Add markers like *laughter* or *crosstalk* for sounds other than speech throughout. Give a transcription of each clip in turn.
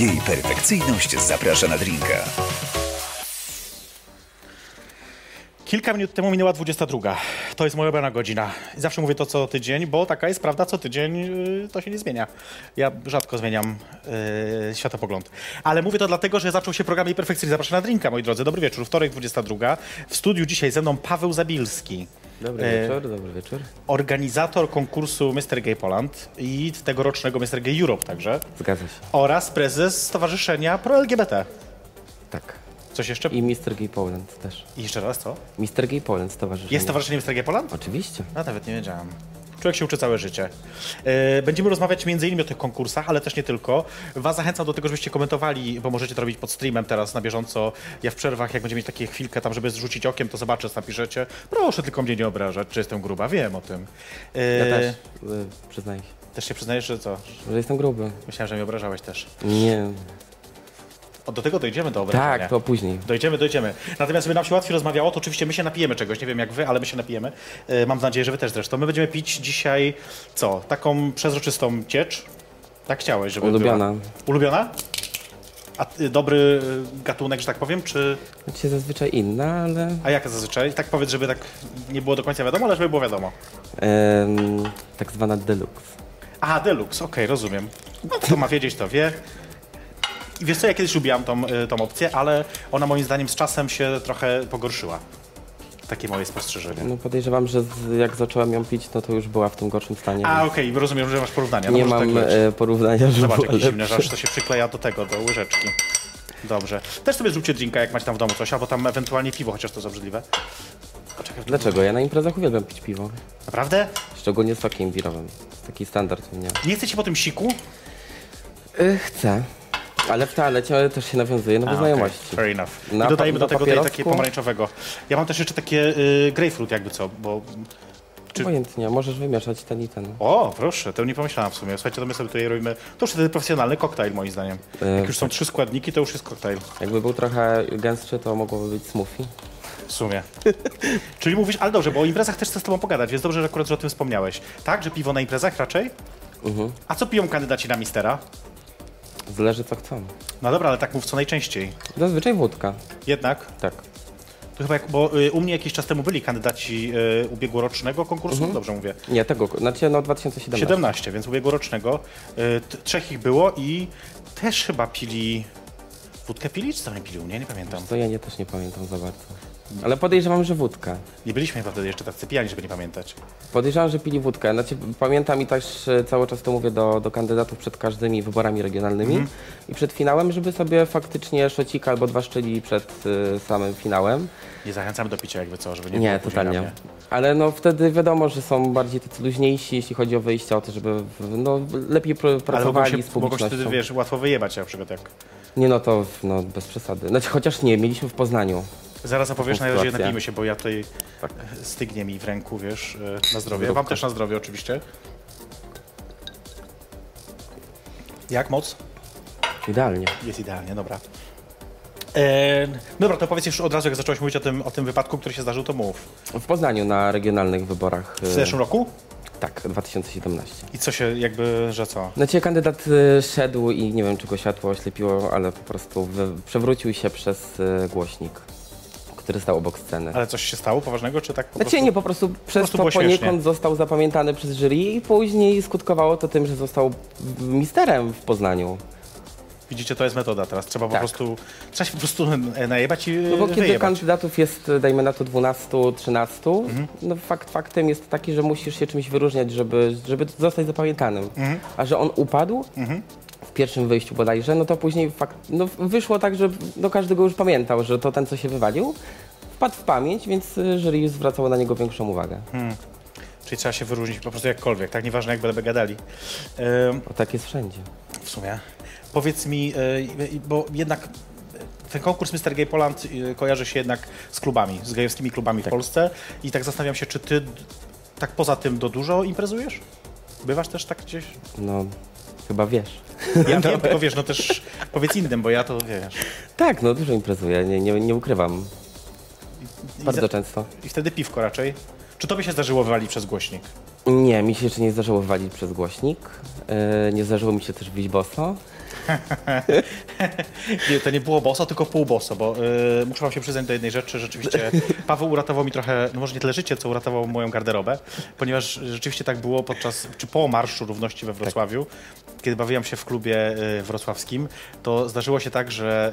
Jej perfekcyjność zaprasza na drinka. Kilka minut temu minęła 22. To jest moja ulubiona godzina. Zawsze mówię to co tydzień, bo taka jest prawda, co tydzień yy, to się nie zmienia. Ja rzadko zmieniam yy, światopogląd. Ale mówię to dlatego, że zaczął się program Jej Perfekcyjny. Zapraszam na drinka, moi drodzy. Dobry wieczór. Wtorek, 22. W studiu dzisiaj ze mną Paweł Zabilski. Dobry E, wieczór, dobry wieczór. Organizator konkursu Mr. Gay Poland i tegorocznego Mr. Gay Europe także. Zgadza się. Oraz prezes Stowarzyszenia Pro LGBT. Tak. Coś jeszcze? I Mr. Gay Poland też. I jeszcze raz co? Mr. Gay Poland stowarzyszenie. Jest Stowarzyszenie Mr. Gay Poland? Oczywiście. A nawet nie wiedziałem. Człowiek się uczy całe życie. E, Będziemy rozmawiać innymi o tych konkursach, ale też nie tylko. Was zachęcam do tego, żebyście komentowali, bo możecie to robić pod streamem teraz na bieżąco. Ja w przerwach, jak będziemy mieć takie chwilkę tam, żeby zrzucić okiem, to zobaczę, co napiszecie. Proszę tylko mnie nie obrażać, czy jestem gruba. Wiem o tym. E, Ja też, y, przyznaję się, Też się przyznajesz, że co? że jestem gruby. Myślałem, że mnie obrażałeś też. Nie. O, do tego dojdziemy do obrażenia. Tak, to później. Dojdziemy, dojdziemy. Natomiast, żeby nam się łatwiej rozmawiało, to oczywiście my się napijemy czegoś. Nie wiem jak wy, ale my się napijemy. E, Mam nadzieję, że wy też zresztą. My będziemy pić dzisiaj co? Taką przezroczystą ciecz? Tak chciałeś, żeby Ulubiona. Była. Ulubiona? A y, dobry y, gatunek, że tak powiem, czy... Znaczy zazwyczaj inna, ale... A jaka zazwyczaj? Tak powiedz, żeby tak nie było do końca wiadomo, ale żeby było wiadomo. em, tak zwana deluxe. Aha, deluxe, okej, rozumiem. No, kto ma wiedzieć, to wie. I wiesz co, ja kiedyś lubiłam tą, y, tą opcję, ale ona moim zdaniem z czasem się trochę pogorszyła. Takie moje spostrzeżenie. No podejrzewam, że z, jak zacząłem ją pić, no to już była w tym gorszym stanie. A, więc okej, rozumiem, że masz porównania. No nie może mam tak e, porównania, że Zobacz, była jaki zimny, lepsza. że aż to się przykleja do tego, do łyżeczki. Dobrze. Też sobie zróbcie drinka, jak macie tam w domu coś, albo tam ewentualnie piwo, chociaż to jest obrzydliwe. Poczekaj, Dlaczego? Ja na imprezach uwielbiam pić piwo. Naprawdę? Szczególnie z sokiem wirowym. Taki standard u mnie. Nie chcecie po tym siku? Y, chcę. Ale w toalecie też się nawiązuje no do A, znajomości. okej, Fair enough. Na I dodajemy do tego tutaj takie pomarańczowego. Ja mam też jeszcze takie y, grapefruit jakby co, bo... czy- Obojętnie, możesz wymieszać ten i ten. O, proszę, to nie pomyślałem w sumie. Słuchajcie, to my sobie tutaj robimy... To już wtedy profesjonalny koktajl moim zdaniem. E, Jak już są trzy składniki, to już jest koktajl. Jakby był trochę gęstszy, to mogłoby być smoothie. W sumie. *laughs* Czyli mówisz, ale dobrze, bo o imprezach też chcę z tobą pogadać, więc dobrze, że akurat że o tym wspomniałeś. Tak, że piwo na imprezach raczej? Mhm. A co piją kandydaci na mistera? Zależy co chcą. No dobra, ale tak mów co najczęściej. Zazwyczaj wódka. Jednak, Tak. to chyba jak, bo y, u mnie jakiś czas temu byli kandydaci y, ubiegłorocznego konkursu, dobrze mówię. Nie, tego, znaczy no 2017. 17, więc ubiegłorocznego. Y, trzech ich było i też chyba pili... Wódkę pili, czy co nie pili u mnie? Nie pamiętam. To ja nie, też nie pamiętam za bardzo. Ale podejrzewam, że wódkę. Nie byliśmy chyba wtedy jeszcze tacy pijani, żeby nie pamiętać. Podejrzewam, że pili wódkę. Znaczy, pamiętam i też e, cały czas to mówię do, do kandydatów przed każdymi wyborami regionalnymi Mhm. i przed finałem, żeby sobie faktycznie szocika albo dwa szczeli przed e, samym finałem. Nie zachęcamy do picia jakby co, żeby nie, Nie, totalnie. Ale no wtedy wiadomo, że są bardziej tacy luźniejsi, jeśli chodzi o wyjście, o to, żeby no, lepiej pr- Ale mogą pracowali się, z mogą się wtedy, wiesz, łatwo wyjebać na przykład jak... Nie no to no, bez przesady. Znaczy chociaż nie, mieliśmy w Poznaniu. Zaraz opowiesz, na razie napijmy się, bo ja tutaj Tak. e, stygnie mi w ręku, wiesz, e, na zdrowie. Wam też na zdrowie oczywiście. Jak moc? Idealnie. Jest idealnie, dobra. E, dobra, to powiedz jeszcze od razu, jak zacząłeś mówić o tym, o tym wypadku, który się zdarzył, to mów. W Poznaniu na regionalnych wyborach. W e, zeszłym roku? Tak, 2017. I co się jakby, że co? Znaczy kandydat y, szedł i nie wiem, czy go światło oślepiło, ale po prostu przewrócił się przez głośnik, który stał obok sceny. Ale coś się stało poważnego, czy tak po Znaczy prostu? nie, po prostu przez prostu to poniekąd został zapamiętany przez jury i później skutkowało to tym, że został misterem w Poznaniu. Widzicie, to jest metoda teraz. Trzeba po Tak. prostu, trzeba się po prostu *laughs* najebać i No bo kiedy wyjebać. kandydatów jest, dajmy na to 12, 13, Mhm. no fakt faktem jest taki, że musisz się czymś wyróżniać, żeby, żeby zostać zapamiętanym. Mhm. A że on upadł w pierwszym wyjściu bodajże, no to później fakt, no wyszło tak, że no każdy go już pamiętał, że to ten, co się wywalił, wpadł w pamięć, więc y, jury zwracało na niego większą uwagę. Czyli trzeba się wyróżnić po prostu jakkolwiek, tak? Nieważne jak byleby gadali. Ym, O, tak jest wszędzie. w sumie. Powiedz mi, y, bo jednak ten konkurs Mr. Gay Poland y, kojarzy się jednak z klubami, z gejowskimi klubami w Polsce i tak zastanawiam się, czy ty tak poza tym do dużo imprezujesz? Bywasz też tak gdzieś? No, chyba wiesz. Ja wiem, *laughs* tylko wiesz, no też powiedz innym, bo ja to wiesz. Tak, no dużo imprezuję, nie, nie, nie ukrywam. I, Bardzo za- często. I wtedy piwko raczej. Czy tobie się zdarzyło wywalić przez głośnik? Nie, mi się jeszcze nie zdarzyło wywalić przez głośnik. E, nie zdarzyło mi się też wyjść boso. *laughs* Nie, to nie było boso, tylko pół bo y, muszę wam się przyznać do jednej rzeczy. Rzeczywiście *laughs* Paweł uratował mi trochę, no może nie tyle życie, co uratował moją garderobę, ponieważ rzeczywiście tak było podczas, czy po Marszu Równości we Wrocławiu, kiedy bawiłem się w klubie y, wrocławskim, to zdarzyło się tak, że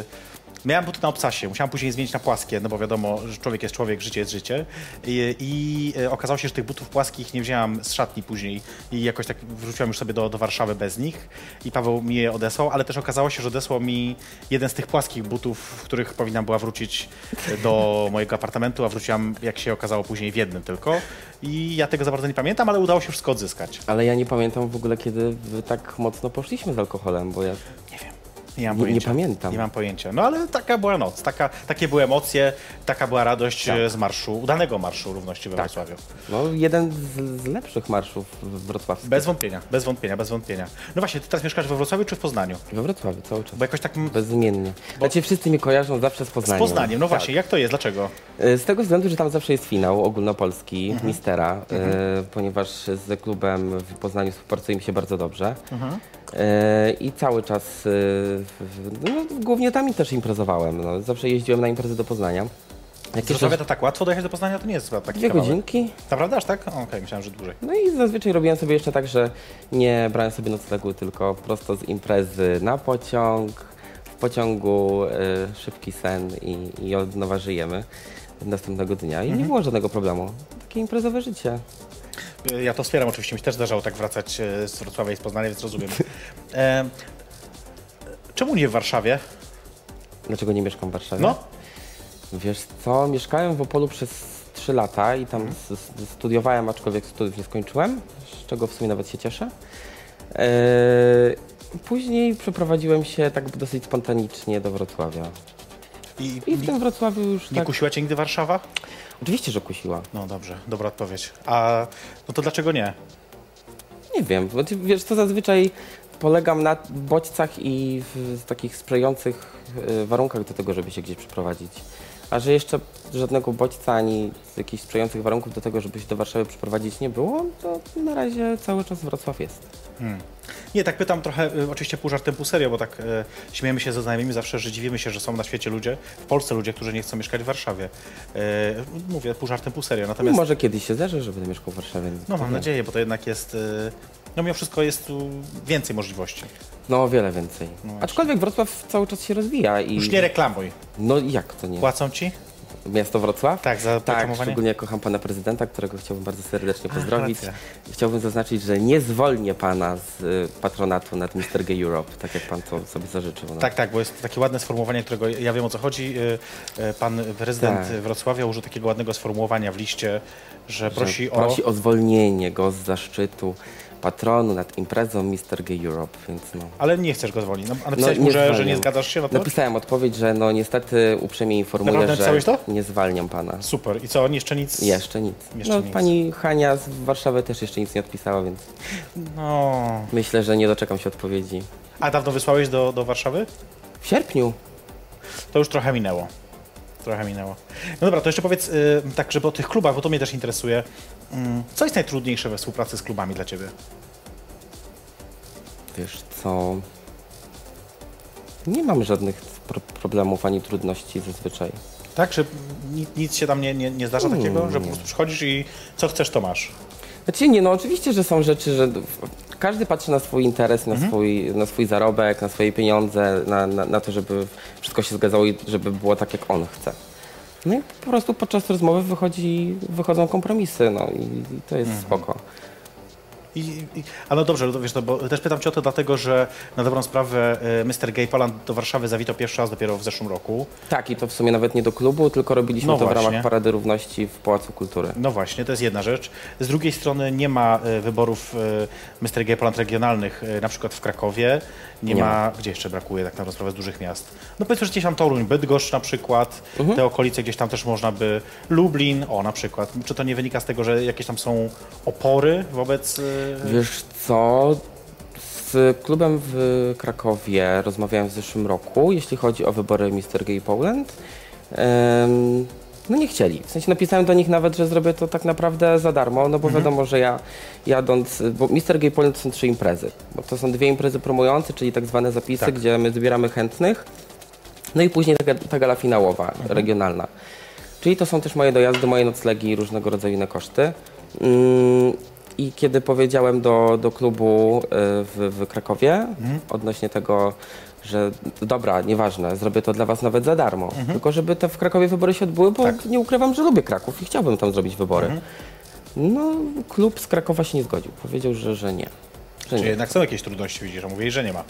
y, Miałem buty na obcasie, musiałem później zmienić na płaskie, no bo wiadomo, że człowiek jest człowiek, życie jest życie. I, i e, okazało się, że tych butów płaskich nie wziąłem z szatni później i jakoś tak wróciłem już sobie do, do Warszawy bez nich. I Paweł mi je odesłał, ale też okazało się, że odesłał mi jeden z tych płaskich butów, w których powinna była wrócić do mojego apartamentu, a wróciłam, jak się okazało, później w jednym tylko. I ja tego za bardzo nie pamiętam, ale udało się wszystko odzyskać. Ale ja nie pamiętam w ogóle, kiedy tak mocno poszliśmy z alkoholem, bo ja... Nie wiem. Nie mam Nie- nie pojęcia. pamiętam. Nie mam pojęcia. No ale taka była noc, taka, takie były emocje, taka była radość Tak. e, z marszu, udanego marszu równości we Tak. Wrocławiu. No, jeden z, z lepszych marszów wrocławskich. Bez wątpienia, bez wątpienia, bez wątpienia. No właśnie, ty teraz mieszkasz we Wrocławiu czy w Poznaniu? We Wrocławiu cały czas. Bo jakoś tak m- Bezimiennie. Znaczy wszyscy mnie kojarzą zawsze z z Poznaniem. Poznaniem, no Tak. właśnie, jak to jest, dlaczego? E, Z tego względu, że tam zawsze jest finał ogólnopolski Mhm. Mistera, e, ponieważ z klubem w Poznaniu współpracuje mi się bardzo dobrze. Mhm. E, I cały czas, e, no, głównie tam też imprezowałem. No. Zawsze jeździłem na imprezy do Poznania. Jak to tak łatwo dojechać do Poznania? To nie jest chyba taki dwie kawałek. godzinki. Naprawdę aż tak? Okej, myślałem, że dłużej. No i zazwyczaj robiłem sobie jeszcze tak, że nie brałem sobie noclegu, tylko prosto z imprezy na pociąg, w pociągu e, szybki sen i, i od nowa żyjemy następnego dnia. I Mhm. nie było żadnego problemu. Takie imprezowe życie. Ja to wspieram oczywiście, mi się też zdarzało tak wracać e, z Wrocławia i z Poznania, więc rozumiem. *laughs* E, czemu nie w Warszawie? Dlaczego nie mieszkam w Warszawie? No, Wiesz co, mieszkałem w Opolu przez 3 lata i tam s- studiowałem, aczkolwiek studiów nie skończyłem, z czego w sumie nawet się cieszę. E, później przeprowadziłem się tak dosyć spontanicznie do Wrocławia. i, I w tym Wrocławiu już nie tak... kusiła cię nigdy Warszawa? Oczywiście, że kusiła. No dobrze, dobra odpowiedź. A no to dlaczego nie? Nie wiem, wiesz, to zazwyczaj polegam na bodźcach i w, takich sprzyjających e, warunkach do tego, żeby się gdzieś przeprowadzić. A że jeszcze żadnego bodźca ani z jakichś sprzyjających warunków do tego, żeby się do Warszawy przeprowadzić nie było, to na razie cały czas Wrocław jest. Nie, tak pytam trochę, y, oczywiście pół żartem, pół serio, bo tak y, śmiejemy się ze znajomymi zawsze, że dziwimy się, że są na świecie ludzie, w Polsce ludzie, którzy nie chcą mieszkać w Warszawie. Y, mówię pół żartem, pół serio, No natomiast może kiedyś się zdarzy, że będę mieszkał w Warszawie. no mam nadzieję, bo to jednak jest, y, no mimo wszystko jest tu więcej możliwości. No o wiele więcej. No. Aczkolwiek Wrocław cały czas się rozwija i... Już nie reklamuj. No jak to nie? Płacą ci? Miasto Wrocław? Tak, za Tak, szczególnie kocham pana prezydenta, którego chciałbym bardzo serdecznie pozdrowić. Chciałbym zaznaczyć, że nie zwolnię pana z y, patronatu nad Mr. Gay Europe, tak jak pan to sobie zażyczył. No. Tak, tak, bo jest takie ładne sformułowanie, którego ja wiem o co chodzi. Y, y, Pan prezydent Tak. Wrocławia użył takiego ładnego sformułowania w liście, że Że prosi o... prosi o zwolnienie go z zaszczytu patronu nad imprezą Mr. Gay Europe, więc no. Ale nie chcesz go zwolnić. No, a napisałeś nie mu, że, że nie zgadzasz się na to? Napisałem odpowiedź, że no niestety uprzejmie informuję, Naprawdę że to? nie zwalniam pana. Super. I co, jeszcze nic? Jeszcze nic. Jeszcze no, nic. Pani Hania z Warszawy też jeszcze nic nie odpisała, więc No... myślę, że nie doczekam się odpowiedzi. A dawno wysłałeś do, do Warszawy? W sierpniu To już trochę minęło. Trochę minęło. No dobra, to jeszcze powiedz y, tak, żeby o tych klubach, bo to mnie też interesuje. Mm, co jest najtrudniejsze we współpracy z klubami dla Ciebie? Wiesz co? Nie mam żadnych pro problemów ani trudności zazwyczaj. Tak, że nic, nic się tam nie, nie, nie zdarza Mm, takiego, że po prostu przychodzisz i co chcesz, to masz. Znaczy nie, no oczywiście, że są rzeczy, że każdy patrzy na swój interes, Mhm. na, swój, na swój zarobek, na swoje pieniądze, na, na, na to, żeby wszystko się zgadzało i żeby było tak, jak on chce. No i po prostu podczas rozmowy wychodzi, wychodzą kompromisy, no i, i to jest Mhm. spoko. I, i, a no dobrze, no to wiesz, no, bo też pytam Cię o to dlatego, że na dobrą sprawę y, Mr. Gay Poland do Warszawy zawitał pierwszy raz dopiero w zeszłym roku. Tak, i to w sumie nawet nie do klubu, tylko robiliśmy No to w właśnie. ramach Parady Równości w Pałacu Kultury. No właśnie, to jest jedna rzecz. Z drugiej strony nie ma y, wyborów y, Mr. Gay Poland regionalnych, na przykład w Krakowie. Nie, Nie ma, ma. gdzie jeszcze brakuje tak naprawdę z dużych miast. No powiedzmy, że gdzieś tam Toruń, Bydgoszcz na przykład, Mhm. te okolice gdzieś tam też można by, Lublin, o na przykład. Czy to nie wynika z tego, że jakieś tam są opory wobec... y, Wiesz co? Z klubem w Krakowie rozmawiałem w zeszłym roku, jeśli chodzi o wybory Mr. Gay Poland. No nie chcieli. W sensie napisałem do nich nawet, że zrobię to tak naprawdę za darmo, no bo wiadomo, że ja jadąc, bo Mr. Gay Poland to są trzy imprezy, bo to są dwie imprezy promujące, czyli tak zwane zapisy, Tak. gdzie my zbieramy chętnych, no i później ta, ta gala finałowa, regionalna. Czyli to są też moje dojazdy, moje noclegi i różnego rodzaju inne koszty. Mm, I kiedy powiedziałem do, do klubu y, w, w Krakowie odnośnie tego, że dobra, nieważne, zrobię to dla was nawet za darmo, tylko żeby te w Krakowie wybory się odbyły, bo nie ukrywam, że lubię Kraków i chciałbym tam zrobić wybory. No, klub z Krakowa się nie zgodził. Powiedział, że, że nie. Że Czy nie. jednak są jakieś trudności, widzisz, a mówili, że nie ma.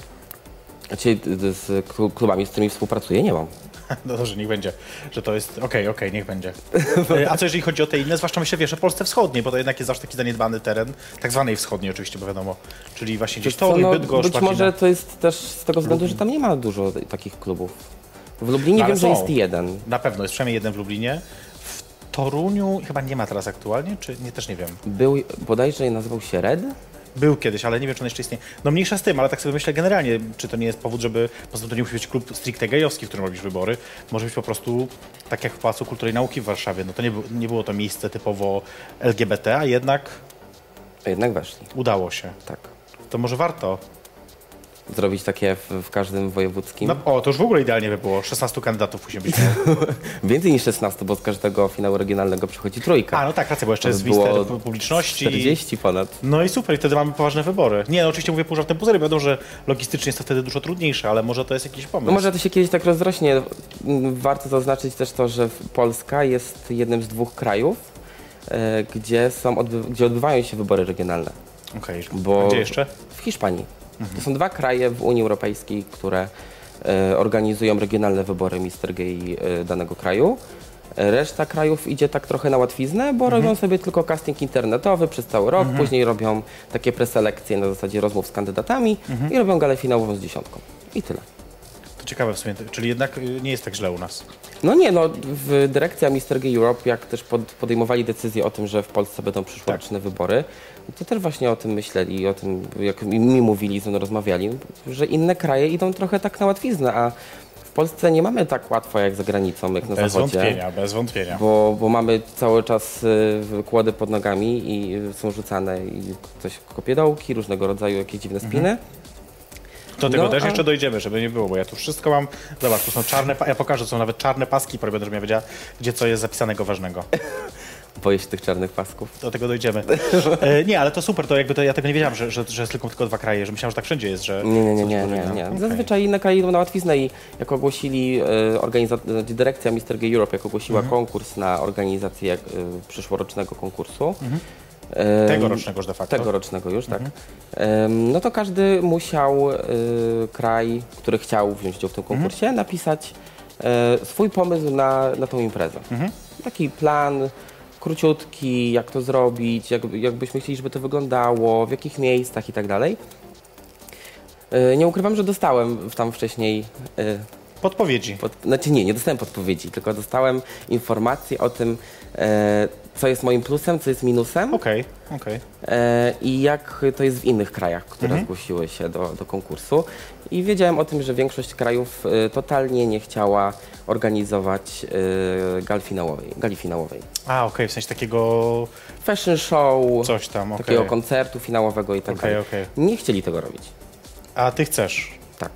Znaczy, d- z klu- klubami, z którymi współpracuję, nie mam. *laughs* No dobrze, niech będzie, że to jest, okej, okej, niech będzie. E, A co jeżeli chodzi o te inne, zwłaszcza myślę, wiesz, o Polsce Wschodniej, bo to jednak jest zawsze taki zaniedbany teren, tak zwanej wschodniej oczywiście, bo wiadomo, czyli właśnie gdzieś Toruń, no, Bydgoszcz, być może to jest też z tego względu, że tam nie ma dużo takich klubów. W Lublinie No, wiem, że są. jest jeden. Na pewno, jest przynajmniej jeden w Lublinie. W Toruniu chyba nie ma teraz aktualnie, czy nie, też nie wiem. Był bodajże nazywał się Red? Był kiedyś, ale nie wiem, czy on jeszcze istnieje. No mniejsza z tym, ale tak sobie myślę generalnie, czy to nie jest powód, żeby, po prostu to nie musi być klub stricte gejowski, w którym robisz wybory. Może być po prostu tak jak w Pałacu Kultury i Nauki w Warszawie. No to nie, nie było to miejsce typowo LGBT, a jednak A jednak weszli. udało się. Tak. To może warto. Zrobić takie w, w każdym wojewódzkim. No, o, to już w ogóle idealnie by było. 16 kandydatów musi być. *laughs* Więcej niż 16, bo z każdego finału regionalnego przychodzi trójka. A, no tak, racja, bo jeszcze To jest wister publiczności. 40 ponad. No i super, i wtedy mamy poważne wybory. Nie, no oczywiście mówię pół żartem, pół. Wiadomo, że logistycznie jest to wtedy dużo trudniejsze, ale może to jest jakiś pomysł. No może to się kiedyś tak rozrośnie. Warto zaznaczyć też to, że Polska jest jednym z dwóch krajów, e, gdzie, są gdzie odbywają się wybory regionalne. Okej, A gdzie jeszcze? W Hiszpanii. To są dwa kraje w Unii Europejskiej, które e, organizują regionalne wybory Mister Gay e, danego kraju. Reszta krajów idzie tak trochę na łatwiznę, bo robią sobie tylko casting internetowy przez cały rok, później robią takie preselekcje na zasadzie rozmów z kandydatami i robią galę finałową z dziesiątką. I tyle. To ciekawe w sumie, czyli jednak y, nie jest tak źle u nas. No nie, no w dyrekcja Mister Gay Europe, jak też pod, podejmowali decyzję o tym, że w Polsce będą przyszłoroczne wybory, to też właśnie o tym myśleli i o tym, jak mi mówili, ze mną rozmawiali, że inne kraje idą trochę tak na łatwiznę, a w Polsce nie mamy tak łatwo jak za granicą, jak na Bez zachodzie. wątpienia, bez wątpienia. Bo, bo mamy cały czas y, kłody pod nogami i są rzucane i ktoś kopie dołki, różnego rodzaju jakieś dziwne spiny. Do tego No, też a- jeszcze dojdziemy, żeby nie było, bo ja tu wszystko mam. Zobacz, tu są czarne, pa- ja pokażę, są nawet czarne paski, prawie będę wiedziała, gdzie co jest zapisanego ważnego. *laughs* Boję się tych czarnych pasków. Do tego dojdziemy. E, nie, ale to super, to jakby to, ja tego nie wiedziałem, że, że, że jest tylko, tylko dwa kraje, że myślałem, że tak wszędzie jest, że... Nie, nie, nie, nie, nie, nie. Okej. Zazwyczaj inne kraje idą na łatwiznę i jak ogłosili, e, znaczy dyrekcja Mr. Gay Europe, jak ogłosiła Mhm. konkurs na organizację e, przyszłorocznego konkursu. em, Tegorocznego już de facto. Tegorocznego już, Mhm. tak. Em, no to każdy musiał, e, kraj, który chciał wziąć udział w tym konkursie, Mhm. napisać e, swój pomysł na, na tą imprezę. Mhm. Taki plan króciutki, jak to zrobić, jak, jak byśmy chcieli, żeby to wyglądało, w jakich miejscach i tak dalej. E, Nie ukrywam, że dostałem tam wcześniej, e, Podpowiedzi. pod, znaczy nie, nie dostałem podpowiedzi, tylko dostałem informacje o tym, e, co jest moim plusem, co jest minusem Okej, okej. e, i jak to jest w innych krajach, które Mhm. zgłosiły się do, do konkursu. I wiedziałem o tym, że większość krajów e, totalnie nie chciała organizować e, gal finałowej, gali finałowej. A, okej, w sensie takiego Fashion show, coś tam, okej. takiego koncertu finałowego i tak dalej. Nie chcieli tego robić. A ty chcesz. Tak,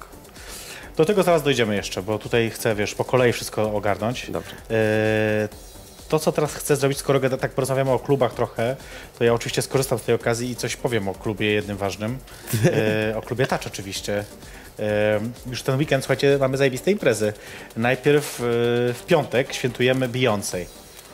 Do tego zaraz dojdziemy jeszcze, bo tutaj chcę, wiesz, po kolei wszystko ogarnąć. dobrze. To, co teraz chcę zrobić, skoro tak porozmawiamy o klubach trochę, to ja oczywiście skorzystam z tej okazji i coś powiem o klubie jednym ważnym. *laughs* E, o klubie Touch oczywiście. E, już ten weekend, słuchajcie, mamy zajebiste imprezy. Najpierw e, w piątek świętujemy Beyoncé.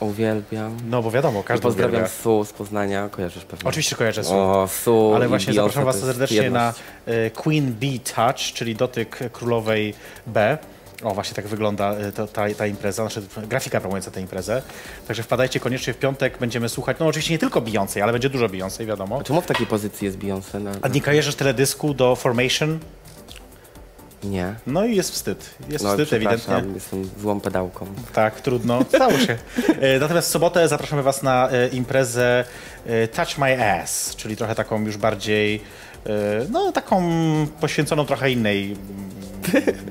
Uwielbiam. No bo wiadomo, każdy Pozdrawiam uwielbia. Su z Poznania, kojarzysz pewnie. Oczywiście kojarzę Su. O, Su Ale właśnie zapraszam Was serdecznie na jedność. e, Queen Bee Touch, czyli dotyk królowej B. O, właśnie tak wygląda e, to, ta, ta impreza, znaczy grafika promująca tę imprezę. Także wpadajcie koniecznie w piątek, będziemy słuchać, no oczywiście nie tylko Beyoncé, ale będzie dużo Beyoncé, wiadomo. A czemu w takiej pozycji jest Beyoncé? Na, A nie kojarzysz teledysku do Formation? Nie. No i jest wstyd. Jest No, wstyd ewidentnie. jestem złą pedałką. Tak, trudno. Stało się. E, Natomiast w sobotę zapraszamy Was na e, imprezę Touch My Ass, czyli trochę taką już bardziej, no taką poświęconą trochę innej mm,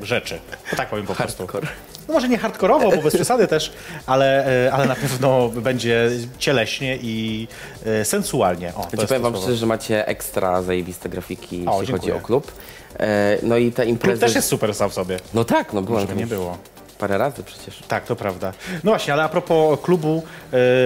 rzeczy. Tak powiem po prostu. Hardcore. No może nie hardkorowo, bo bez przesady też, ale, e, ale na pewno będzie cieleśnie i e, sensualnie. O, to Znaczy, powiem wam szczerze, że macie ekstra zajebiste grafiki, O, jeśli chodzi dziękuję. o klub. E, no i te Klub imprezy... też jest super sam w sobie. No tak, no byłem tam nie było. Parę razy przecież. Tak, to prawda. No właśnie, ale a propos klubu,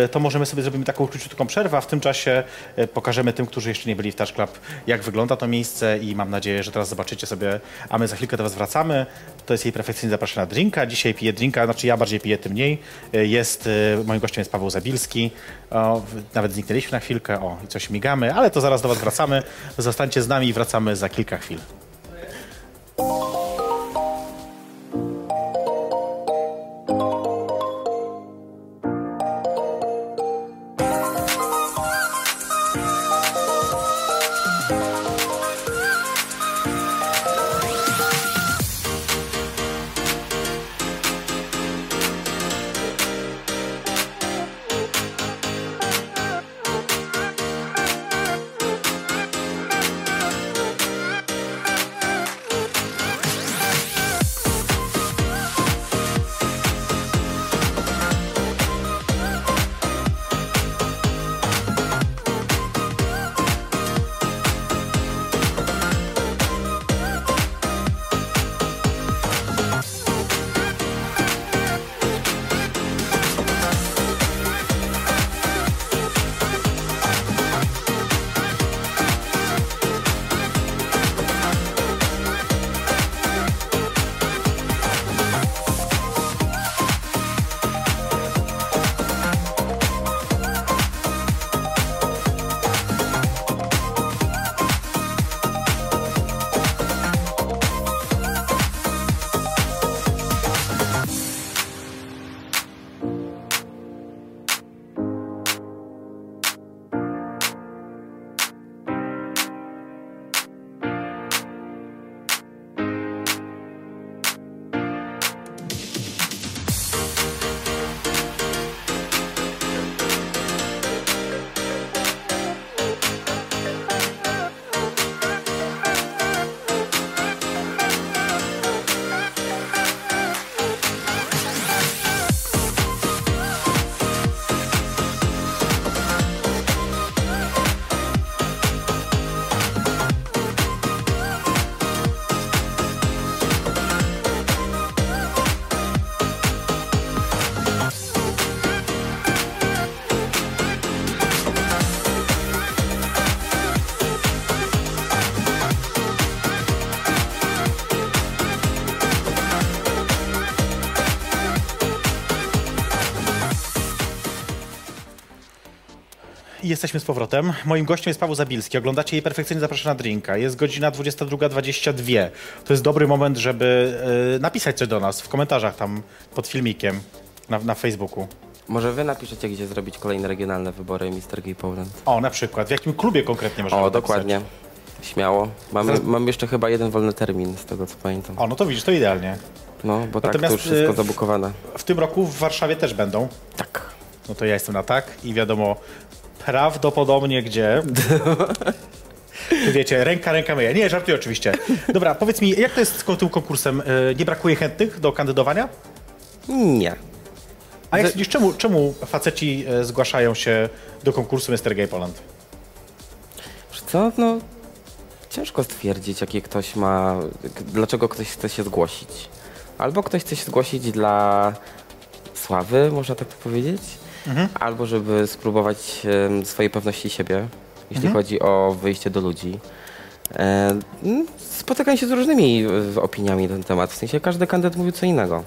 e, to możemy sobie zrobimy taką króciutką przerwę, a w tym czasie e, pokażemy tym, którzy jeszcze nie byli w Touch Club, jak wygląda to miejsce i mam nadzieję, że teraz zobaczycie sobie, a my za chwilkę do Was wracamy. To jest jej perfekcyjnie zapraszana na drinka. Dzisiaj piję drinka, znaczy ja bardziej piję, tym mniej. E, Jest, moim gościem jest Paweł Zabilski. O, nawet zniknęliśmy na chwilkę, o, i coś migamy, ale to zaraz do Was wracamy. Zostańcie z nami i wracamy za kilka chwil. Jesteśmy z powrotem. Moim gościem jest Paweł Zabilski. Oglądacie jej perfekcyjnie zapraszana na drinka. Jest godzina 22.22. To jest dobry moment, żeby e, napisać coś do nas w komentarzach tam pod filmikiem na, na Facebooku. Może wy napiszecie, gdzie zrobić kolejne regionalne wybory Mr. Gay Poland. O, na przykład. W jakim klubie konkretnie możemy O, dokładnie. Śmiało. Mam, Zaraz- mam jeszcze chyba jeden wolny termin, z tego co pamiętam. O, no to widzisz, to idealnie. No, bo tak, to Natomiast, już wszystko y, zabukowane. W tym roku w Warszawie też będą. Tak. No to ja jestem na tak i wiadomo prawdopodobnie gdzie. *laughs* Wiecie, ręka, ręka myje. Nie, żartuję oczywiście. Dobra, powiedz mi, jak to jest z tym konkursem? E, Nie brakuje chętnych do kandydowania? Nie. A jak sądzisz, czemu, czemu faceci e, zgłaszają się do konkursu Mr. Gay Poland? Co, no... Ciężko stwierdzić, jakie ktoś ma... Dlaczego ktoś chce się zgłosić. Albo ktoś chce się zgłosić dla sławy, można tak powiedzieć. Albo żeby spróbować swojej pewności siebie, jeśli chodzi o wyjście do ludzi. Spotykam się z różnymi e, opiniami na ten temat. W sensie każdy kandydat mówił co innego.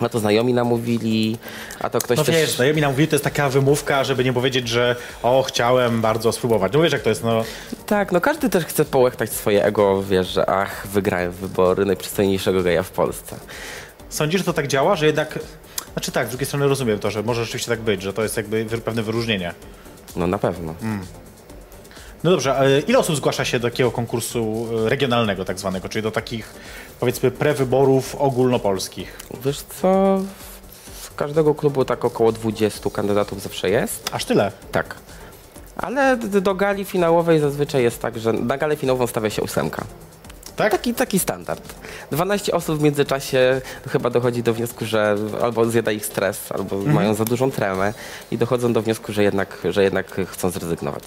A to znajomi namówili, a to ktoś No też... wiesz, znajomi nam mówili, to jest taka wymówka, żeby nie powiedzieć, że o, chciałem bardzo spróbować. No wiesz, jak to jest, no... Tak, no każdy też chce połechtać swoje ego, wiesz, że ach, wygrałem wybory najprzystojniejszego geja w Polsce. Sądzisz, że to tak działa, że jednak... Znaczy tak, z drugiej strony rozumiem to, że może rzeczywiście tak być, że to jest jakby pewne wyróżnienie. No na pewno. No dobrze, a ile osób zgłasza się do takiego konkursu e, regionalnego tak zwanego, czyli do takich powiedzmy prewyborów ogólnopolskich? Wiesz co, z każdego klubu tak około 20 kandydatów zawsze jest. Aż tyle. Tak. Ale do gali finałowej zazwyczaj jest tak, że na galę finałową stawia się ósemka. Tak? Taki, taki standard. 12 osób w międzyczasie chyba dochodzi do wniosku, że albo zjada ich stres, albo Mhm. mają za dużą tremę i dochodzą do wniosku, że jednak, że jednak chcą zrezygnować.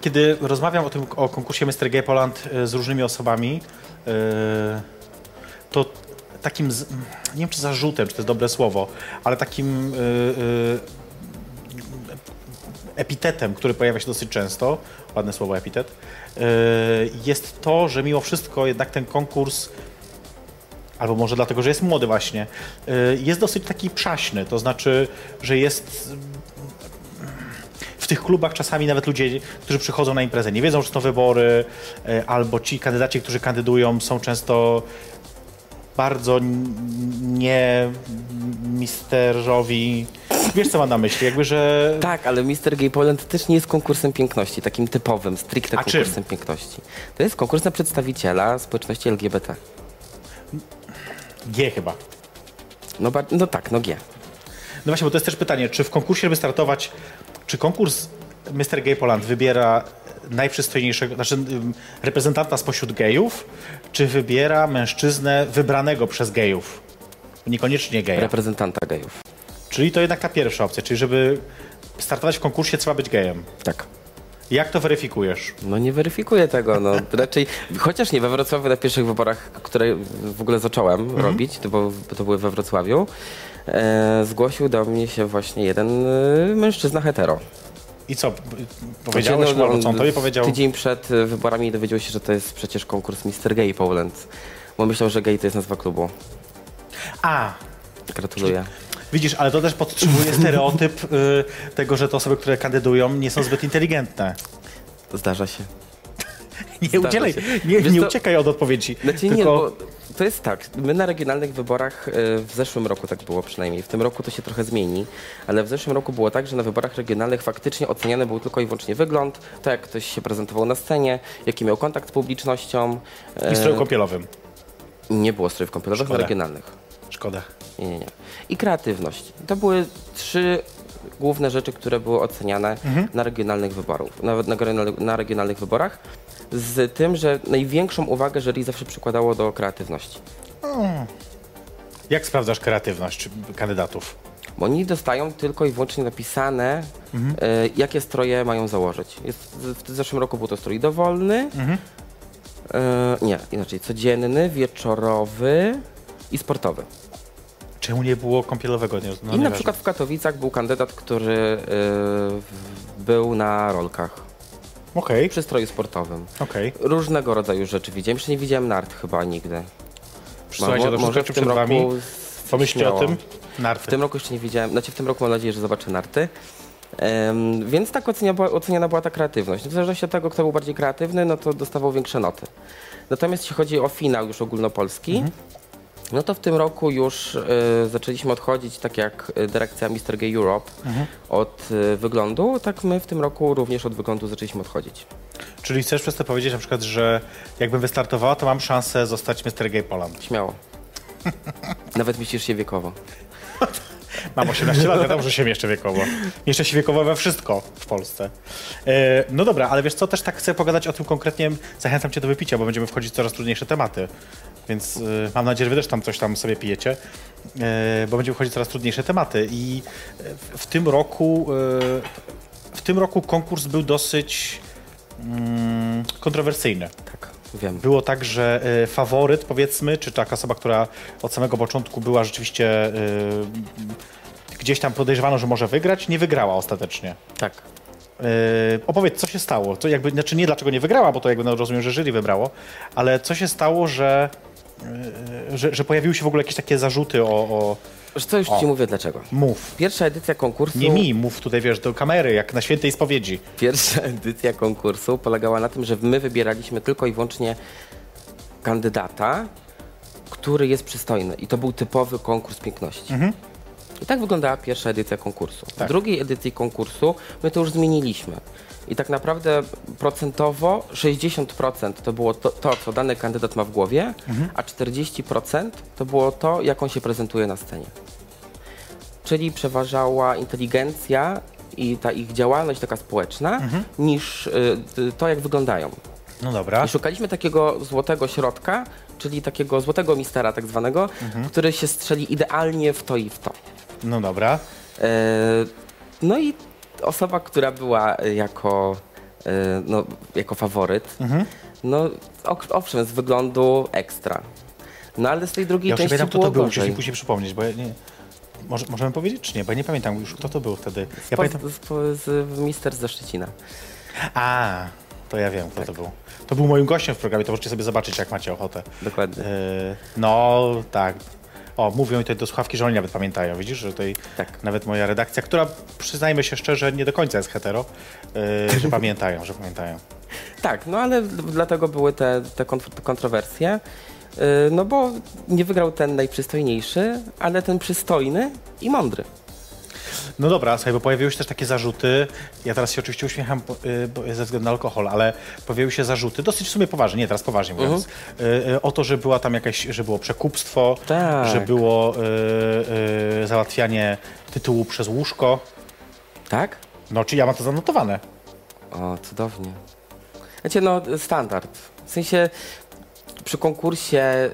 Kiedy rozmawiam o tym, o konkursie Mr. Gay Poland y, z różnymi osobami, y, to takim, z, nie wiem czy zarzutem, czy to jest dobre słowo, ale takim y, epitetem, który pojawia się dosyć często, ładne słowo epitet, jest to, że mimo wszystko jednak ten konkurs albo może dlatego, że jest młody właśnie, y, jest dosyć taki przaśny, to znaczy, że jest w tych klubach czasami nawet ludzie, którzy przychodzą na imprezę, nie wiedzą, że są wybory, e, albo ci kandydaci, którzy kandydują, są często bardzo nie misterowi. Wiesz, co mam na myśli? Jakby, że. Tak, ale Mr. Gay Poland też nie jest konkursem piękności, takim typowym, stricte A czym? konkursem piękności. To jest konkurs na przedstawiciela społeczności LGBT. G chyba. No, no tak, no G. No właśnie, bo to jest też pytanie, czy w konkursie, żeby startować, czy konkurs Mr. Gay Poland wybiera najprzystojniejszego, znaczy reprezentanta spośród gejów, czy wybiera mężczyznę wybranego przez gejów? Niekoniecznie geja. Reprezentanta gejów. Czyli to jednak ta pierwsza opcja, czyli żeby startować w konkursie trzeba być gejem. Tak. Jak to weryfikujesz? No nie weryfikuję tego, no *laughs* raczej, chociaż nie, we Wrocławiu na pierwszych wyborach, które w ogóle zacząłem Mhm. robić, to, bo, to były we Wrocławiu, e, zgłosił do mnie się właśnie jeden e, mężczyzna hetero. I co? Powiedziałeś Znaczy, no, albo co on tobie w- powiedział? Tydzień przed e, wyborami dowiedział się, że to jest przecież konkurs Mr. Gay Poland, bo myślał, że gay to jest nazwa klubu. A, Gratuluję. widzisz, ale to też podtrzymuje *laughs* stereotyp y, tego, że te osoby, które kandydują, nie są zbyt inteligentne. Zdarza się. Nie udzielaj, się. nie, nie co? uciekaj od odpowiedzi. Znaczy nie, tylko bo to jest tak, my na regionalnych wyborach, e, w zeszłym roku tak było przynajmniej, w tym roku to się trochę zmieni, ale w zeszłym roku było tak, że na wyborach regionalnych faktycznie oceniany był tylko i wyłącznie wygląd, to jak ktoś się prezentował na scenie, jaki miał kontakt z publicznością. e, i stroju kąpielowym. Nie było strojów kąpielowych na regionalnych. Szkoda. Nie, nie, nie. I kreatywność. To były trzy główne rzeczy, które były oceniane na regionalnych wyborów, nawet na, na regionalnych wyborach, z tym, że największą uwagę jury zawsze przykładało do kreatywności. Jak sprawdzasz kreatywność kandydatów? Bo oni dostają tylko i wyłącznie napisane, e, jakie stroje mają założyć. Jest, w zeszłym roku był to strój dowolny, e, nie, inaczej, codzienny, wieczorowy i sportowy. Czemu nie było kąpielowego? Nie, no, I na przykład w Katowicach był kandydat, który e, był na rolkach Przy stroju sportowym. okej. Różnego rodzaju rzeczy widziałem. Jeszcze nie widziałem nart chyba nigdy. Słuchajcie, mo- to może w tym wami. roku Pomyślcie o tym. Narty. W tym roku jeszcze nie widziałem, znaczy w tym roku mam nadzieję, że zobaczę narty. Em, więc tak ocenia, była, oceniana była ta kreatywność. W zależności od tego, kto był bardziej kreatywny, no to dostawał większe noty. Natomiast jeśli chodzi o finał już ogólnopolski, no to w tym roku już e, zaczęliśmy odchodzić, tak jak e, dyrekcja Mr. Gay Europe, od e, wyglądu, tak my w tym roku również od wyglądu zaczęliśmy odchodzić. Czyli chcesz przez to powiedzieć na przykład, że jakbym wystartowała, to mam szansę zostać Mr. Gay Poland. Śmiało. *laughs* Nawet myślisz się wiekowo. Mam 18 lat, wiadomo, że się mieszczę wiekowo. Mieszczę się wiekowo we wszystko w Polsce. E, no dobra, ale wiesz co, też tak chcę pogadać o tym konkretnie. Zachęcam cię do wypicia, bo będziemy wchodzić w coraz trudniejsze tematy. Więc e, mam nadzieję, że wy też tam coś tam sobie pijecie, e, bo będziemy wchodzić w coraz trudniejsze tematy. I w, w tym roku w tym roku konkurs był dosyć mm, kontrowersyjny. Tak, wiem. Było tak, że y, faworyt, powiedzmy, czy taka osoba, która od samego początku była rzeczywiście y, gdzieś tam podejrzewano, że może wygrać, nie wygrała ostatecznie. Tak. Y, opowiedz, co się stało? Co jakby, znaczy nie dlaczego nie wygrała, bo to jakby no, rozumiem, że jury wybrało, ale co się stało, że, że, że pojawiły się w ogóle jakieś takie zarzuty o, o Co, już O. ci mówię dlaczego. mów. Pierwsza edycja konkursu... Nie mi, mów tutaj, wiesz, do kamery, jak na świętej spowiedzi. Pierwsza *laughs* edycja konkursu polegała na tym, że my wybieraliśmy tylko i wyłącznie kandydata, który jest przystojny. I to był typowy konkurs piękności. I tak wyglądała pierwsza edycja konkursu. Tak. W drugiej edycji konkursu my to już zmieniliśmy. I tak naprawdę procentowo 60% to było to, to, co dany kandydat ma w głowie, a 40% to było to, jak on się prezentuje na scenie. Czyli przeważała inteligencja i ta ich działalność taka społeczna, niż y, y, to, jak wyglądają. No dobra. I szukaliśmy takiego złotego środka, czyli takiego złotego mistera tak zwanego, który się strzeli idealnie w to i w to. No dobra. E, no i osoba, która była e, jako, e, no, jako faworyt, Mhm. no owszem, z wyglądu ekstra. No ale z tej drugiej Ja części pamiętam, kto to był, musisz gorzej. mi później przypomnieć, bo ja nie... Może, możemy powiedzieć, czy nie? Bo ja nie pamiętam już, kto to był wtedy. Ja pamiętam... z, z, mister ze Szczecina. A, to ja wiem, kto Tak. to był. To był moim gościem w programie, to możecie sobie zobaczyć, jak macie ochotę. Dokładnie. Yy, no, tak. O, mówią mi tutaj do słuchawki, że oni nawet pamiętają. Widzisz, że tutaj Tak. nawet moja redakcja, która przyznajmy się szczerze, nie do końca jest hetero, yy, że pamiętają, że pamiętają. Tak, no ale dlatego były te, te kontr- kontrowersje. Yy, No bo nie wygrał ten najprzystojniejszy, ale ten przystojny i mądry. No dobra, słuchaj, bo pojawiły się też takie zarzuty. Ja teraz się oczywiście uśmiecham bo- y, bo- ze względu na alkohol, ale pojawiły się zarzuty, dosyć w sumie poważnie, nie teraz poważnie mówiąc, y, y, o to, że była tam jakaś, że było przekupstwo, Tak. że było y, y, załatwianie tytułu przez łóżko. Tak? No, czy ja mam to zanotowane? O, cudownie. Wiecie, no standard. W sensie przy konkursie,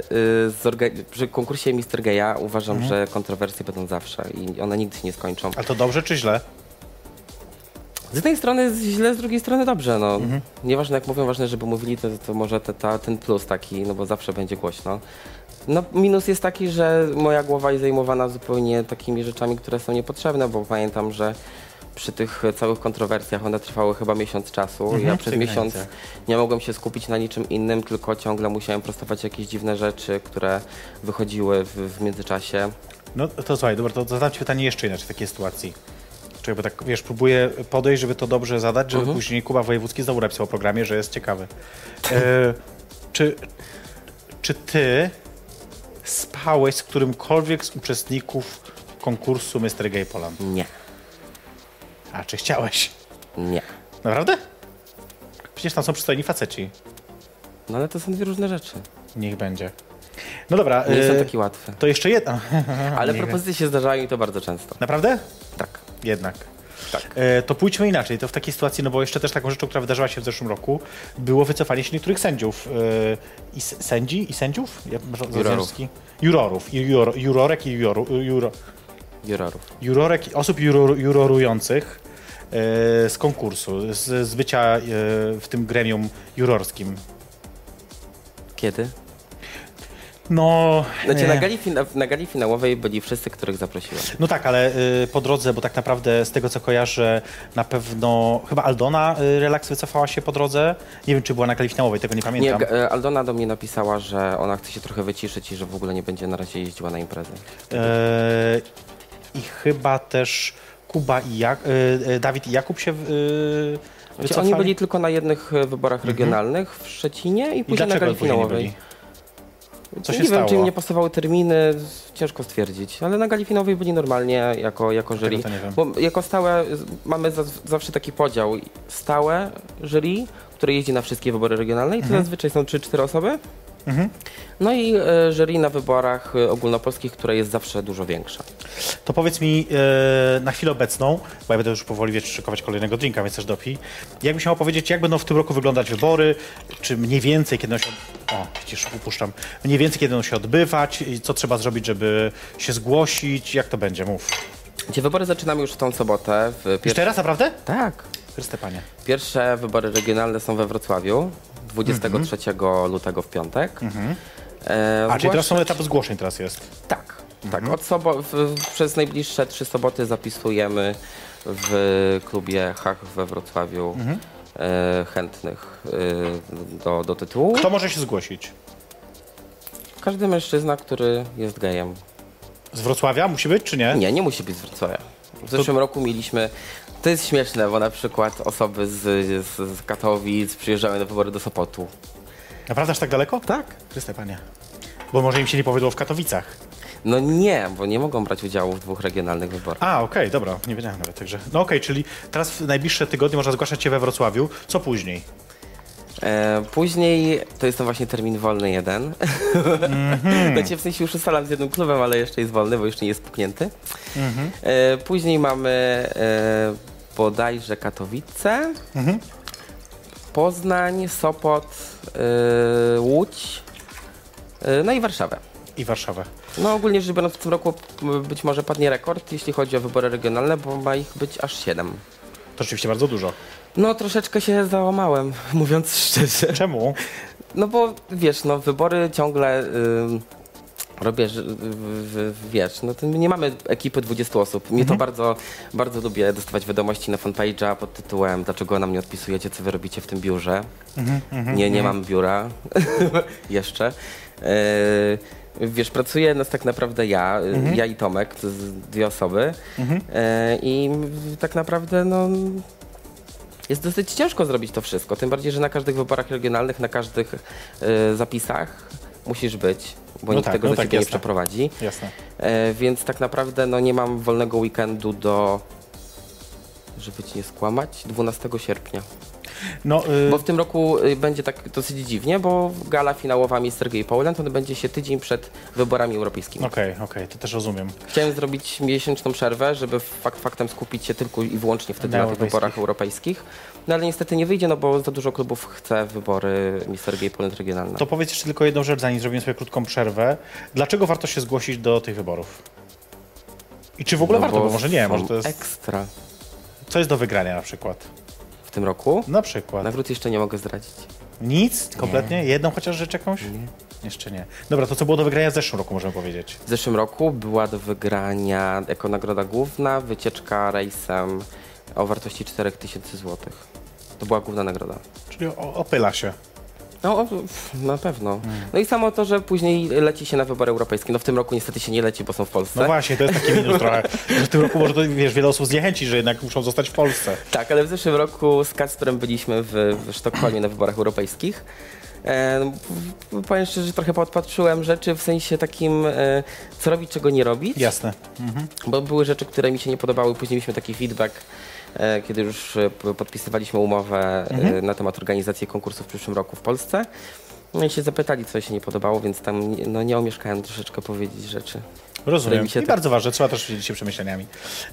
y, przy konkursie Mister Geja uważam, że kontrowersje będą zawsze i one nigdy się nie skończą. Ale to dobrze czy źle? Z jednej strony źle, z drugiej strony dobrze. No. Nieważne jak mówią, ważne, żeby mówili, to, to może te, ta, ten plus taki, no bo zawsze będzie głośno. No minus jest taki, że moja głowa jest zajmowana zupełnie takimi rzeczami, które są niepotrzebne, bo pamiętam, że przy tych całych kontrowersjach one trwały chyba miesiąc czasu. Mhm, ja przez miesiąc granicach. nie mogłem się skupić na niczym innym, tylko ciągle musiałem prostować jakieś dziwne rzeczy, które wychodziły w, w międzyczasie. No to słuchaj, dobra, to zadam ci pytanie jeszcze inaczej w takiej sytuacji. Czekaj, bo tak, wiesz, próbuję podejść, żeby to dobrze zadać, żeby później Kuba Wojewódzki znowu napisał o programie, że jest ciekawy. E, *laughs* czy, czy ty spałeś z którymkolwiek z uczestników konkursu Mr. Gay Poland? Nie, A, czy chciałeś? nie. Naprawdę? Przecież tam są przystojni faceci. No ale to są dwie różne rzeczy. Niech będzie. No dobra, Nie są e, takie łatwe. to jeszcze jedna. *laughs* Ale niech propozycje się zdarzają i to bardzo często. Naprawdę? Tak. Jednak. Tak. E, to pójdźmy inaczej. To w takiej sytuacji, no bo jeszcze też taką rzeczą, która wydarzyła się w zeszłym roku, było wycofanie się niektórych sędziów. E, I sędzi? I sędziów? Ja, Jurorów. Jurorów. I Juro, jurorek i juroru, juro, Jurorów. jurorek, osób juror, jurorujących e, z konkursu, z, z bycia e, w tym gremium jurorskim. Kiedy? No, Znaczy, e, na, gali fina- na gali finałowej byli wszyscy, których zaprosiłem. no tak, ale y, po drodze, bo tak naprawdę z tego co kojarzę, na pewno chyba Aldona y, Relax wycofała się po drodze. Nie wiem, czy była na gali finałowej, tego nie Nie, pamiętam. G- e, Aldona do mnie napisała, że ona chce się trochę wyciszyć i że w ogóle nie będzie na razie jeździła na imprezę. E, I chyba też Kuba i Jak, e, e, Dawid i Jakub się Znaczy, wycofali. oni byli tylko na jednych e, wyborach regionalnych w Szczecinie i I później na dlaczego gali finałowej. Co nie wiem, stało? czy im nie pasowały terminy, ciężko stwierdzić, ale na gali finałowej byli normalnie jako, jako jury. to nie wiem. Bo jako stałe mamy za, zawsze taki podział. Stałe jury, które jeździ na wszystkie wybory regionalne i to Mhm. zazwyczaj są 3-4 osoby. No i e, jury na wyborach e, ogólnopolskich, które jest zawsze dużo większa. To powiedz mi e, na chwilę obecną, bo ja będę już powoli wiesz, szykować kolejnego drinka, więc też dopij. Jakbyś miał powiedzieć, jak będą w tym roku wyglądać wybory, czy mniej więcej, kiedy one się... O, widzisz, upuszczam. Mniej więcej, kiedy będą się odbywać, co trzeba zrobić, żeby się zgłosić, jak to będzie, mów. Gdzie wybory zaczynamy już w tą sobotę. W Już pier... teraz, naprawdę? Tak. Chryste Panie. Pierwsze wybory regionalne są we Wrocławiu 23 lutego w piątek. E, Mhm. A, czyli teraz są etap zgłoszeń teraz jest. Tak, Mhm. tak. Od sobo- w, przez najbliższe trzy soboty zapisujemy w klubie Hach we Wrocławiu Mhm. e, chętnych e, do, do tytułu. Kto może się zgłosić? Każdy mężczyzna, który jest gejem. Z Wrocławia musi być, czy nie? Nie, nie musi być z Wrocławia. W zeszłym roku mieliśmy. To jest śmieszne, bo na przykład osoby z, z, z Katowic przyjeżdżały na wybory do Sopotu. Naprawdę aż tak daleko? Tak. Chryste Panie. Bo może im się nie powiedział w Katowicach. No nie, bo nie mogą brać udziału w dwóch regionalnych wyborach. A, okej, dobra, nie wiedziałem nawet, także. No okej, czyli teraz w najbliższe tygodnie można zgłaszać się we Wrocławiu. Co później? E, później to jest to właśnie termin wolny jeden. Mhm. *laughs* Znaczy w sensie już ustalam z jednym klubem, ale jeszcze jest wolny, bo jeszcze nie jest puknięty. Mhm. E, później mamy e, bodajże Katowice. Mhm. Poznań, Sopot, yy, Łódź, yy, no i Warszawę. I Warszawę. No ogólnie rzecz biorąc w tym roku być może padnie rekord, jeśli chodzi o wybory regionalne, bo ma ich być aż 7. To rzeczywiście bardzo dużo. No troszeczkę się załamałem, *laughs* mówiąc szczerze. Czemu? No bo wiesz, no wybory ciągle ym, robię, wiesz, no to nie mamy ekipy 20 osób. Mnie to bardzo, bardzo lubię dostawać wiadomości na fanpage'a pod tytułem dlaczego na mnie odpisujecie, co wy robicie w tym biurze. nie, nie mam biura *laughs* jeszcze. Yy, wiesz, pracuję nas tak naprawdę ja, y, ja i Tomek, to dwie osoby. Yy, I m- tak naprawdę no jest dosyć ciężko zrobić to wszystko, tym bardziej, że na każdych wyborach regionalnych, na każdych e, zapisach musisz być, bo No nikt tak, tego no za tak, ciebie nie jasne. przeprowadzi. Jasne. E, więc tak naprawdę no, nie mam wolnego weekendu do, żeby ci nie skłamać, 12 sierpnia. No, y, Bo w tym roku y, będzie tak dosyć dziwnie, bo gala finałowa Mister Gay Poland on będzie się tydzień przed wyborami europejskimi. okej, okej, to też rozumiem. Chciałem zrobić miesięczną przerwę, żeby fakt faktem skupić się tylko i wyłącznie wtedy Na na, tych wyborach europejskich. No ale niestety nie wyjdzie, no bo za dużo klubów chce wybory Mister Gay Poland regionalne. To powiedz jeszcze tylko jedną rzecz, zanim zrobimy sobie krótką przerwę. Dlaczego warto się zgłosić do tych wyborów? I czy w ogóle No warto, bo może nie, może to jest... Ekstra Co jest do wygrania na przykład? w tym roku. Na przykład. Nagród jeszcze nie mogę zdradzić. Nic? Kompletnie? Jedną chociaż rzecz jakąś? Nie. Jeszcze nie. Dobra, to co było do wygrania w zeszłym roku, możemy powiedzieć. W zeszłym roku była do wygrania jako nagroda główna wycieczka rejsem o wartości 4000 zł. To była główna nagroda. Czyli o, opyla się. No, na pewno. Hmm. No i samo to, że później leci się na wybory europejskie. No w tym roku niestety się nie leci, bo są w Polsce. No właśnie, to jest taki minus trochę, że w tym roku może to, wiesz, wiele osób zniechęci, że jednak muszą zostać w Polsce. Tak, ale w zeszłym roku z Kacprem byliśmy w, w Sztokholmie na wyborach europejskich. E, no, powiem szczerze, że trochę podpatrzyłem rzeczy w sensie takim, e, co robić, czego nie robić. Jasne. Bo były rzeczy, które mi się nie podobały. Później mieliśmy taki feedback, kiedy już e, podpisywaliśmy umowę e, na temat organizacji konkursu w przyszłym roku w Polsce. No i się zapytali, co się nie podobało, więc tam no, nie omieszkałem troszeczkę powiedzieć rzeczy. Rozumiem. I to- bardzo ważne, trzeba też dzielić się przemyśleniami.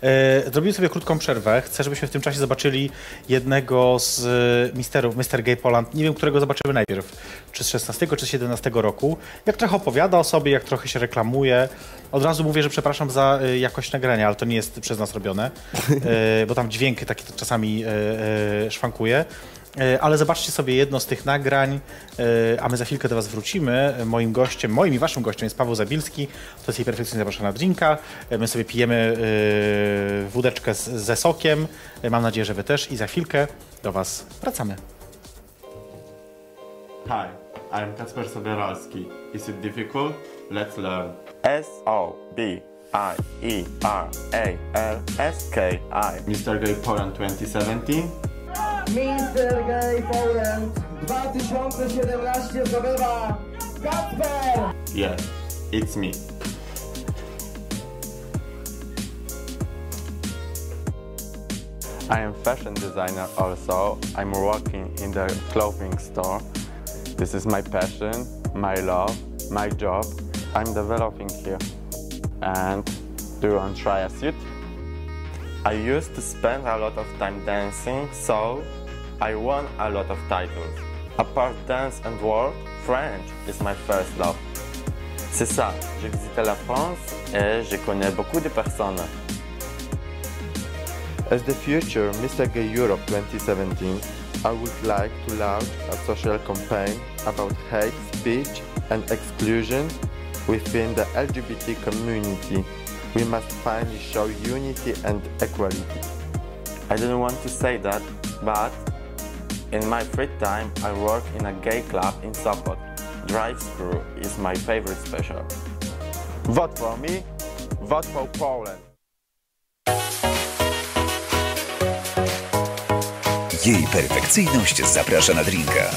E, zrobimy sobie krótką przerwę. Chcę, żebyśmy w tym czasie zobaczyli jednego z e, misterów, Mr. Gay Poland. Nie wiem, którego zobaczymy najpierw. Czy z 16 czy z 17 roku. Jak trochę opowiada o sobie, jak trochę się reklamuje. Od razu mówię, że przepraszam za e, jakość nagrania, ale to nie jest przez nas robione, e, bo tam dźwięk taki czasami e, szwankuje. E, Ale zobaczcie sobie jedno z tych nagrań, e, a my za chwilkę do Was wrócimy. Moim gościem, moim i Waszym gościem jest Paweł Zabilski. To jest jej perfekcyjnie zapraszana drinka. E, My sobie pijemy wódeczkę z, ze sokiem. Mam nadzieję, że Wy też. I za chwilkę do Was wracamy. Hi, I'm Kacper Sobieralski. Is it difficult? Let's learn. S O B I E R A L S K I. Mr. Gay Poland 2017. Mister Gay Poland 2017 zdobywa Kacper! Yes, it's me. I am fashion designer also. I'm working in the clothing store. This is my passion, my love, my job. I'm developing here. And do you want to try a suit? I used to spend a lot of time dancing, so I won a lot of titles. Apart dance and work, French is my first love. C'est ça, j'ai visité la France et je connais beaucoup de personnes. As the future Mr. Gay Europe 2017, I would like to launch a social campaign about hate speech and exclusion within the LGBT community. We must finally show unity and equality. I didn't want to say that, but in my free time I work in a gay club in Sopot. Drive Screw is my favorite special. Vote for me, vote for Poland. Jej perfekcyjność zaprasza na drinka.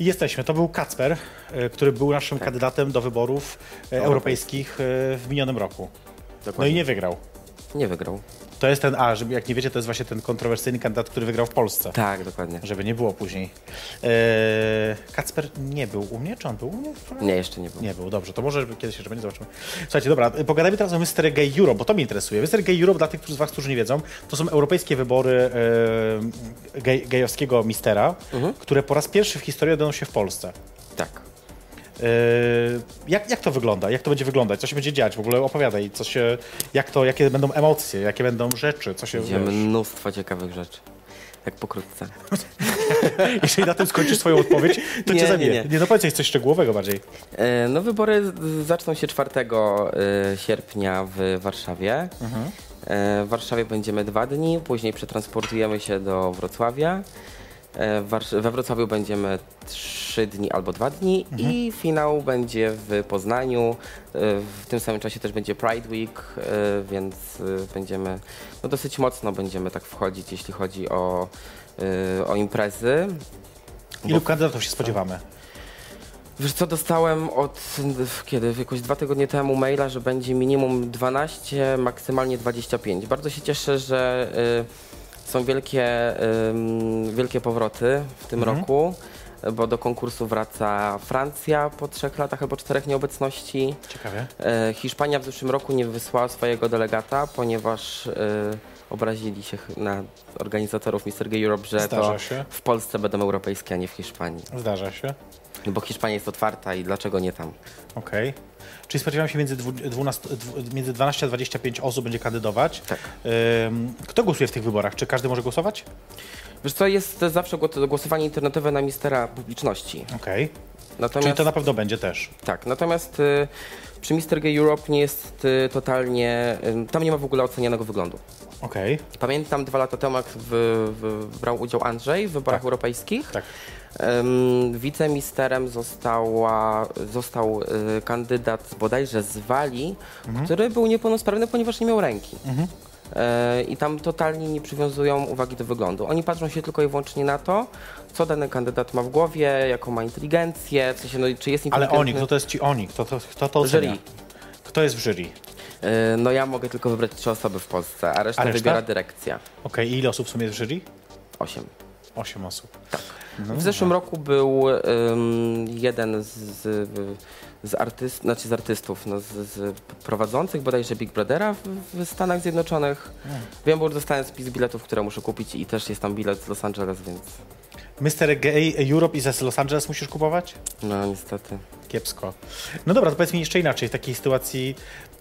Jesteśmy. To był Kacper, który był naszym kandydatem do wyborów e, europejskich e, w minionym roku. No i nie wygrał. Nie wygrał. To jest ten, a, żeby, jak nie wiecie, to jest właśnie ten kontrowersyjny kandydat, który wygrał w Polsce. Tak, dokładnie. Żeby nie było później. Eee, Kacper nie był u mnie, czy on był u mnie? Nie, jeszcze nie było. Nie był, dobrze, to może kiedyś jeszcze będzie, zobaczymy. Słuchajcie, dobra, pogadajmy teraz o Mr. Gay Europe, bo to mnie interesuje. Mr. Gay Europe, dla tych z was, którzy nie wiedzą, to są europejskie wybory e, gej, gejowskiego mistera, które po raz pierwszy w historii odbędą się w Polsce. Tak. E, jak, jak to wygląda? Jak to będzie wyglądać? Co się będzie dziać? W ogóle opowiadaj, co się, jak to, jakie będą emocje, jakie będą rzeczy, co się... Będzie mnóstwo ciekawych rzeczy. Tak pokrótce. *laughs* Jeżeli na tym skończysz swoją odpowiedź, to Nie, cię nie, zabiję. nie. nie no powiedz coś szczegółowego bardziej. E, No wybory zaczną się 4 e, sierpnia w Warszawie. E, W Warszawie będziemy dwa dni, później przetransportujemy się do Wrocławia. E, We Wrocławiu będziemy trzy dni albo dwa dni i finał będzie w Poznaniu. E, W tym samym czasie też będzie Pride Week, e, więc będziemy no dosyć mocno będziemy tak wchodzić, jeśli chodzi o, o imprezy. Ilu kandydatów się spodziewamy? Wiesz co, dostałem od kiedy, jakoś dwa tygodnie temu maila, że będzie minimum 12, maksymalnie 25. Bardzo się cieszę, że y, są wielkie, ym, wielkie powroty w tym roku, bo do konkursu wraca Francja po trzech latach albo czterech nieobecności. Ciekawie. E, Hiszpania w zeszłym roku nie wysłała swojego delegata, ponieważ e, obrazili się na organizatorów Mr. Gay Europe, że Zdarza to się. w Polsce będą europejskie, a nie w Hiszpanii. Zdarza się. No Bo Hiszpania jest otwarta i dlaczego nie tam? Okej. Czyli spodziewam się między, dwu, 12, dwu- między 12 a 25 osób będzie kandydować. Tak. Kto głosuje w tych wyborach? Czy każdy może głosować? Wiesz co, jest zawsze gło- głosowanie internetowe na mistera publiczności. Okej. Natomiast, Czyli to na pewno będzie też. Tak, natomiast y, przy Mr. Gay Europe nie jest y, totalnie, tam nie ma w ogóle ocenianego wyglądu. Okej. Pamiętam dwa lata temu, jak w, w, brał udział Andrzej w wyborach Tak. europejskich. Tak. Em, Wicemisterem została, został y, kandydat bodajże z Walii, Mhm. który był niepełnosprawny, ponieważ nie miał ręki. E, I tam totalnie nie przywiązują uwagi do wyglądu. Oni patrzą się tylko i wyłącznie na to, co dany kandydat ma w głowie, jaką ma inteligencję, w sensie, no, czy jest Ale inteligentny. oni, kto to jest ci oni? Kto to, kto to ocenia? Jury. Kto jest w jury? E, No ja mogę tylko wybrać trzy osoby w Polsce, a resztę A reszta? wybiera dyrekcja. Okej, i ile osób w sumie jest w jury? Osiem. Osiem osób. W zeszłym roku był ym, jeden z, z, z, artyst, znaczy z artystów, no, z, z prowadzących bodajże Big Brothera w, w Stanach Zjednoczonych. Wiem, bo już dostałem spis biletów, które muszę kupić i też jest tam bilet z Los Angeles, więc Mr. Gay Europe i ze Los Angeles musisz kupować? no niestety. Kiepsko. No dobra, to powiedz mi jeszcze inaczej. W takiej sytuacji,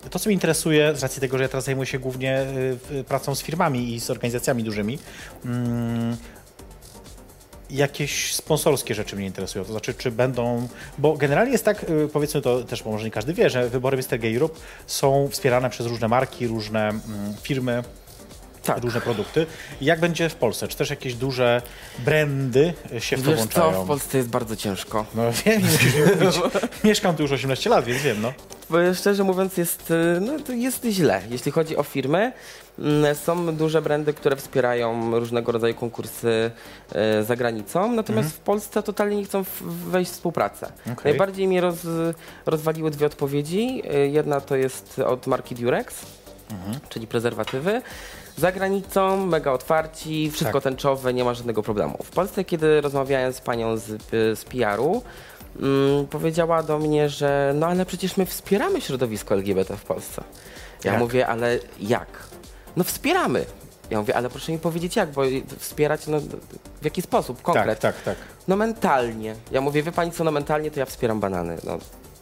to co mnie interesuje, z racji tego, że ja teraz zajmuję się głównie y, pracą z firmami i z organizacjami dużymi, mm, jakieś sponsorskie rzeczy mnie interesują. To znaczy, czy będą. Bo generalnie jest tak, y, powiedzmy to też, bo może nie każdy wie, że wybory Mr. Gay Europe są wspierane przez różne marki, różne mm, firmy. Tak. Różne produkty. I Jak będzie w Polsce? Czy też jakieś duże brandy się w to Wiesz włączają? co, w Polsce jest bardzo ciężko. No wiem, musisz mi mówić. *laughs* Mieszkam tu już 18 lat, więc wiem, no. Bo Szczerze mówiąc jest, y, no, to jest źle, jeśli chodzi o firmy. Mm, Są duże brandy, które wspierają różnego rodzaju konkursy y, za granicą, natomiast w Polsce totalnie nie chcą wejść w współpracę. Okej. Najbardziej mnie roz, rozwaliły dwie odpowiedzi. Y, Jedna to jest od marki Durex, czyli prezerwatywy. Za granicą, mega otwarci, wszystko Tak. tęczowe, nie ma żadnego problemu. W Polsce, kiedy rozmawiałem z panią z, z PR-u, mm, powiedziała do mnie, że no ale przecież my wspieramy środowisko LGBT w Polsce. Ja Jak? mówię, ale jak? No wspieramy. Ja mówię, ale proszę mi powiedzieć jak, bo wspierać, no w jaki sposób, konkret. Tak, tak, tak. No mentalnie. Ja mówię, wie pani co, no mentalnie to ja wspieram banany. No,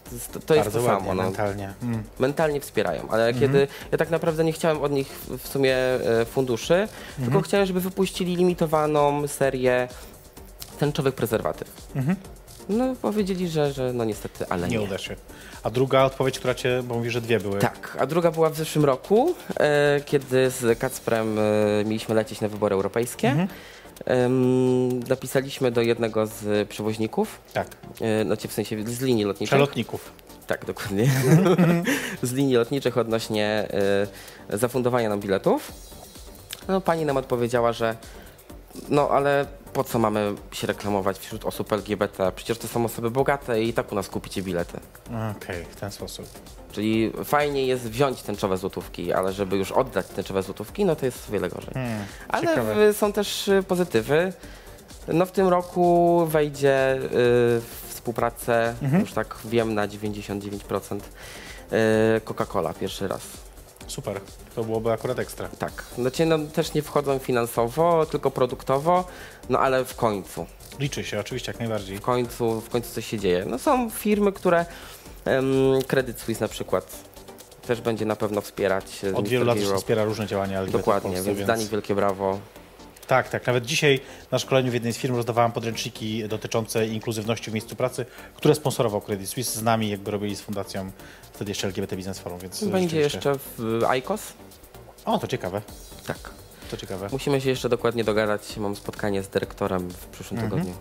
to jest- to jest to ładnie, samo. No mentalnie. Mm. mentalnie wspierają, ale kiedy ja tak naprawdę nie chciałem od nich w- sumie e, funduszy, tylko chciałem, żeby wypuścili limitowaną serię tęczowych prezerwatyw. No powiedzieli, że, że no niestety, ale nie. Nie uda się. A druga odpowiedź, która cię, bo mówisz, że dwie były. Tak, a druga była w zeszłym roku, e, kiedy z Kacprem e, mieliśmy lecieć na wybory europejskie. Em, napisaliśmy do jednego z przewoźników, Tak. e, znaczy w sensie z linii lotniczych. Przelotników. Tak, dokładnie. *laughs* z linii lotniczych odnośnie y, zafundowania nam biletów. No, pani nam odpowiedziała, że no ale po co mamy się reklamować wśród osób LGBT? Przecież to są osoby bogate i tak u nas kupicie bilety. Okej, w ten sposób. Czyli fajnie jest wziąć tęczowe złotówki, ale żeby już oddać tęczowe złotówki, no to jest o wiele gorzej. Hmm, Ale ciekawe. są też y, pozytywy. No w tym roku wejdzie y, współpracę, Mhm. już tak wiem, na 99% y, Coca-Cola pierwszy raz. Super. To byłoby akurat ekstra. Tak. Znaczy, no, też nie wchodzą finansowo, tylko produktowo, no ale w końcu, Liczy się, oczywiście, jak najbardziej. w końcu, w końcu coś się dzieje. No są firmy, które, Credit Suisse na przykład, też będzie na pewno wspierać e, Od wielu lat Europe. wspiera różne działania LGBT Dokładnie, Polsce, więc dla nich wielkie brawo. Tak, tak. Nawet dzisiaj na szkoleniu w jednej z firm rozdawałem podręczniki dotyczące inkluzywności w miejscu pracy, które sponsorował Credit Suisse z nami, jakby robili z fundacją wtedy jeszcze LGBT Business Forum, więc Będzie jeszcze w ICOS? O, to ciekawe, Tak. to ciekawe. Musimy się jeszcze dokładnie dogadać. Mam spotkanie z dyrektorem w przyszłym Mhm. tygodniu.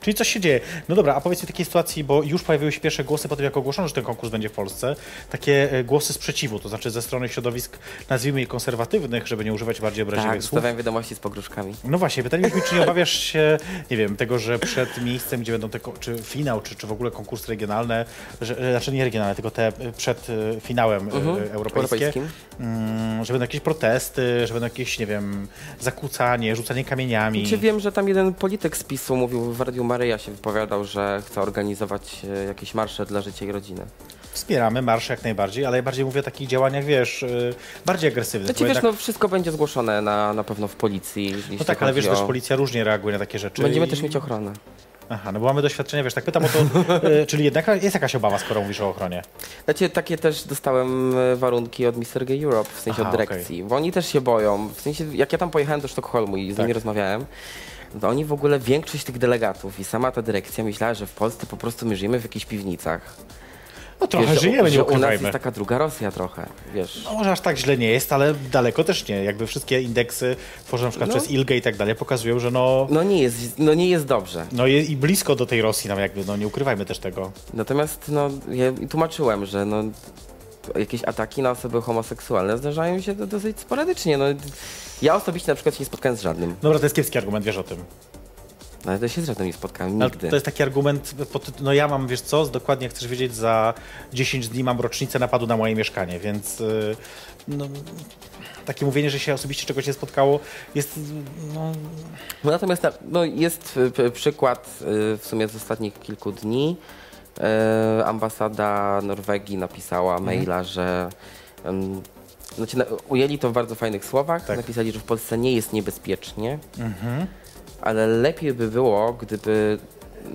Czyli coś się dzieje. No dobra, a powiedz mi takiej sytuacji, bo już pojawiły się pierwsze głosy po tym, jak ogłoszono, że ten konkurs będzie w Polsce, takie e, głosy sprzeciwu, to znaczy ze strony środowisk, nazwijmy je konserwatywnych, żeby nie używać bardziej obraźliwych Tak, słów. zostawiam wiadomości z pogróżkami. No właśnie, pytaliśmy, czy nie obawiasz się, nie wiem, tego, że przed miejscem, gdzie będą te, czy finał, czy, czy w ogóle konkursy regionalne, że, e, znaczy nie regionalne, tylko te e, przed finałem Mhm, europejskie, europejskim. mm, że będą jakieś protesty, że będą jakieś, nie wiem, zakłócanie, rzucanie kamieniami. Czy wiem, że tam jeden polityk z PiSu mówił w Radiu Maryja się wypowiadał, że chce organizować e, jakieś marsze dla życia i rodziny. Wspieramy marsze jak najbardziej, ale ja bardziej mówię o takich działaniach, wiesz, e, bardziej agresywnych. Znaczy wiesz, jednak- no wszystko będzie zgłoszone na, na pewno w policji. no tak, ale wiesz, też o- policja różnie reaguje na takie rzeczy. Będziemy i- też mieć ochronę. Aha, no bo mamy doświadczenia, wiesz, tak pytam o to, *laughs* e, czyli jednak jest jakaś obawa, skoro mówisz o ochronie. Znaczy, takie też dostałem warunki od Mr. Gay Europe, w sensie Aha, od dyrekcji, bo oni też się boją. W sensie, jak ja tam pojechałem do Sztokholmu i z Tak. nimi rozmawiałem, to oni w ogóle, większość tych delegatów i sama ta dyrekcja myślała, że w Polsce po prostu my żyjemy w jakichś piwnicach. No trochę Wiesz, żyjemy, że nie u nas ukrywajmy. jest taka druga Rosja trochę, wiesz. No może aż tak źle nie jest, ale daleko też nie. Jakby wszystkie indeksy tworzone na przykład No. przez ILGę i tak dalej pokazują, że no, No nie jest, no nie jest dobrze. no je, i blisko do tej Rosji nam jakby, no nie ukrywajmy też tego. Natomiast no, ja tłumaczyłem, że no, jakieś ataki na osoby homoseksualne zdarzają się do, dosyć sporadycznie. No, ja osobiście na przykład się nie spotkałem z żadnym. Dobra, to jest kiepski argument, wiesz o tym. No, ale to się z żadnym nie spotkałem, Ale nigdy. to jest taki argument, no ja mam, wiesz co, dokładnie chcesz wiedzieć, za 10 dni mam rocznicę napadu na moje mieszkanie, więc y, no, takie mówienie, że się osobiście czegoś nie spotkało jest, no, natomiast na, no, jest y, przykład y, w sumie z ostatnich kilku dni. E, ambasada Norwegii napisała Mhm. maila, że em, znaczy, na, ujęli to w bardzo fajnych słowach. Tak. Napisali, że w Polsce nie jest niebezpiecznie, mhm. ale lepiej by było, gdyby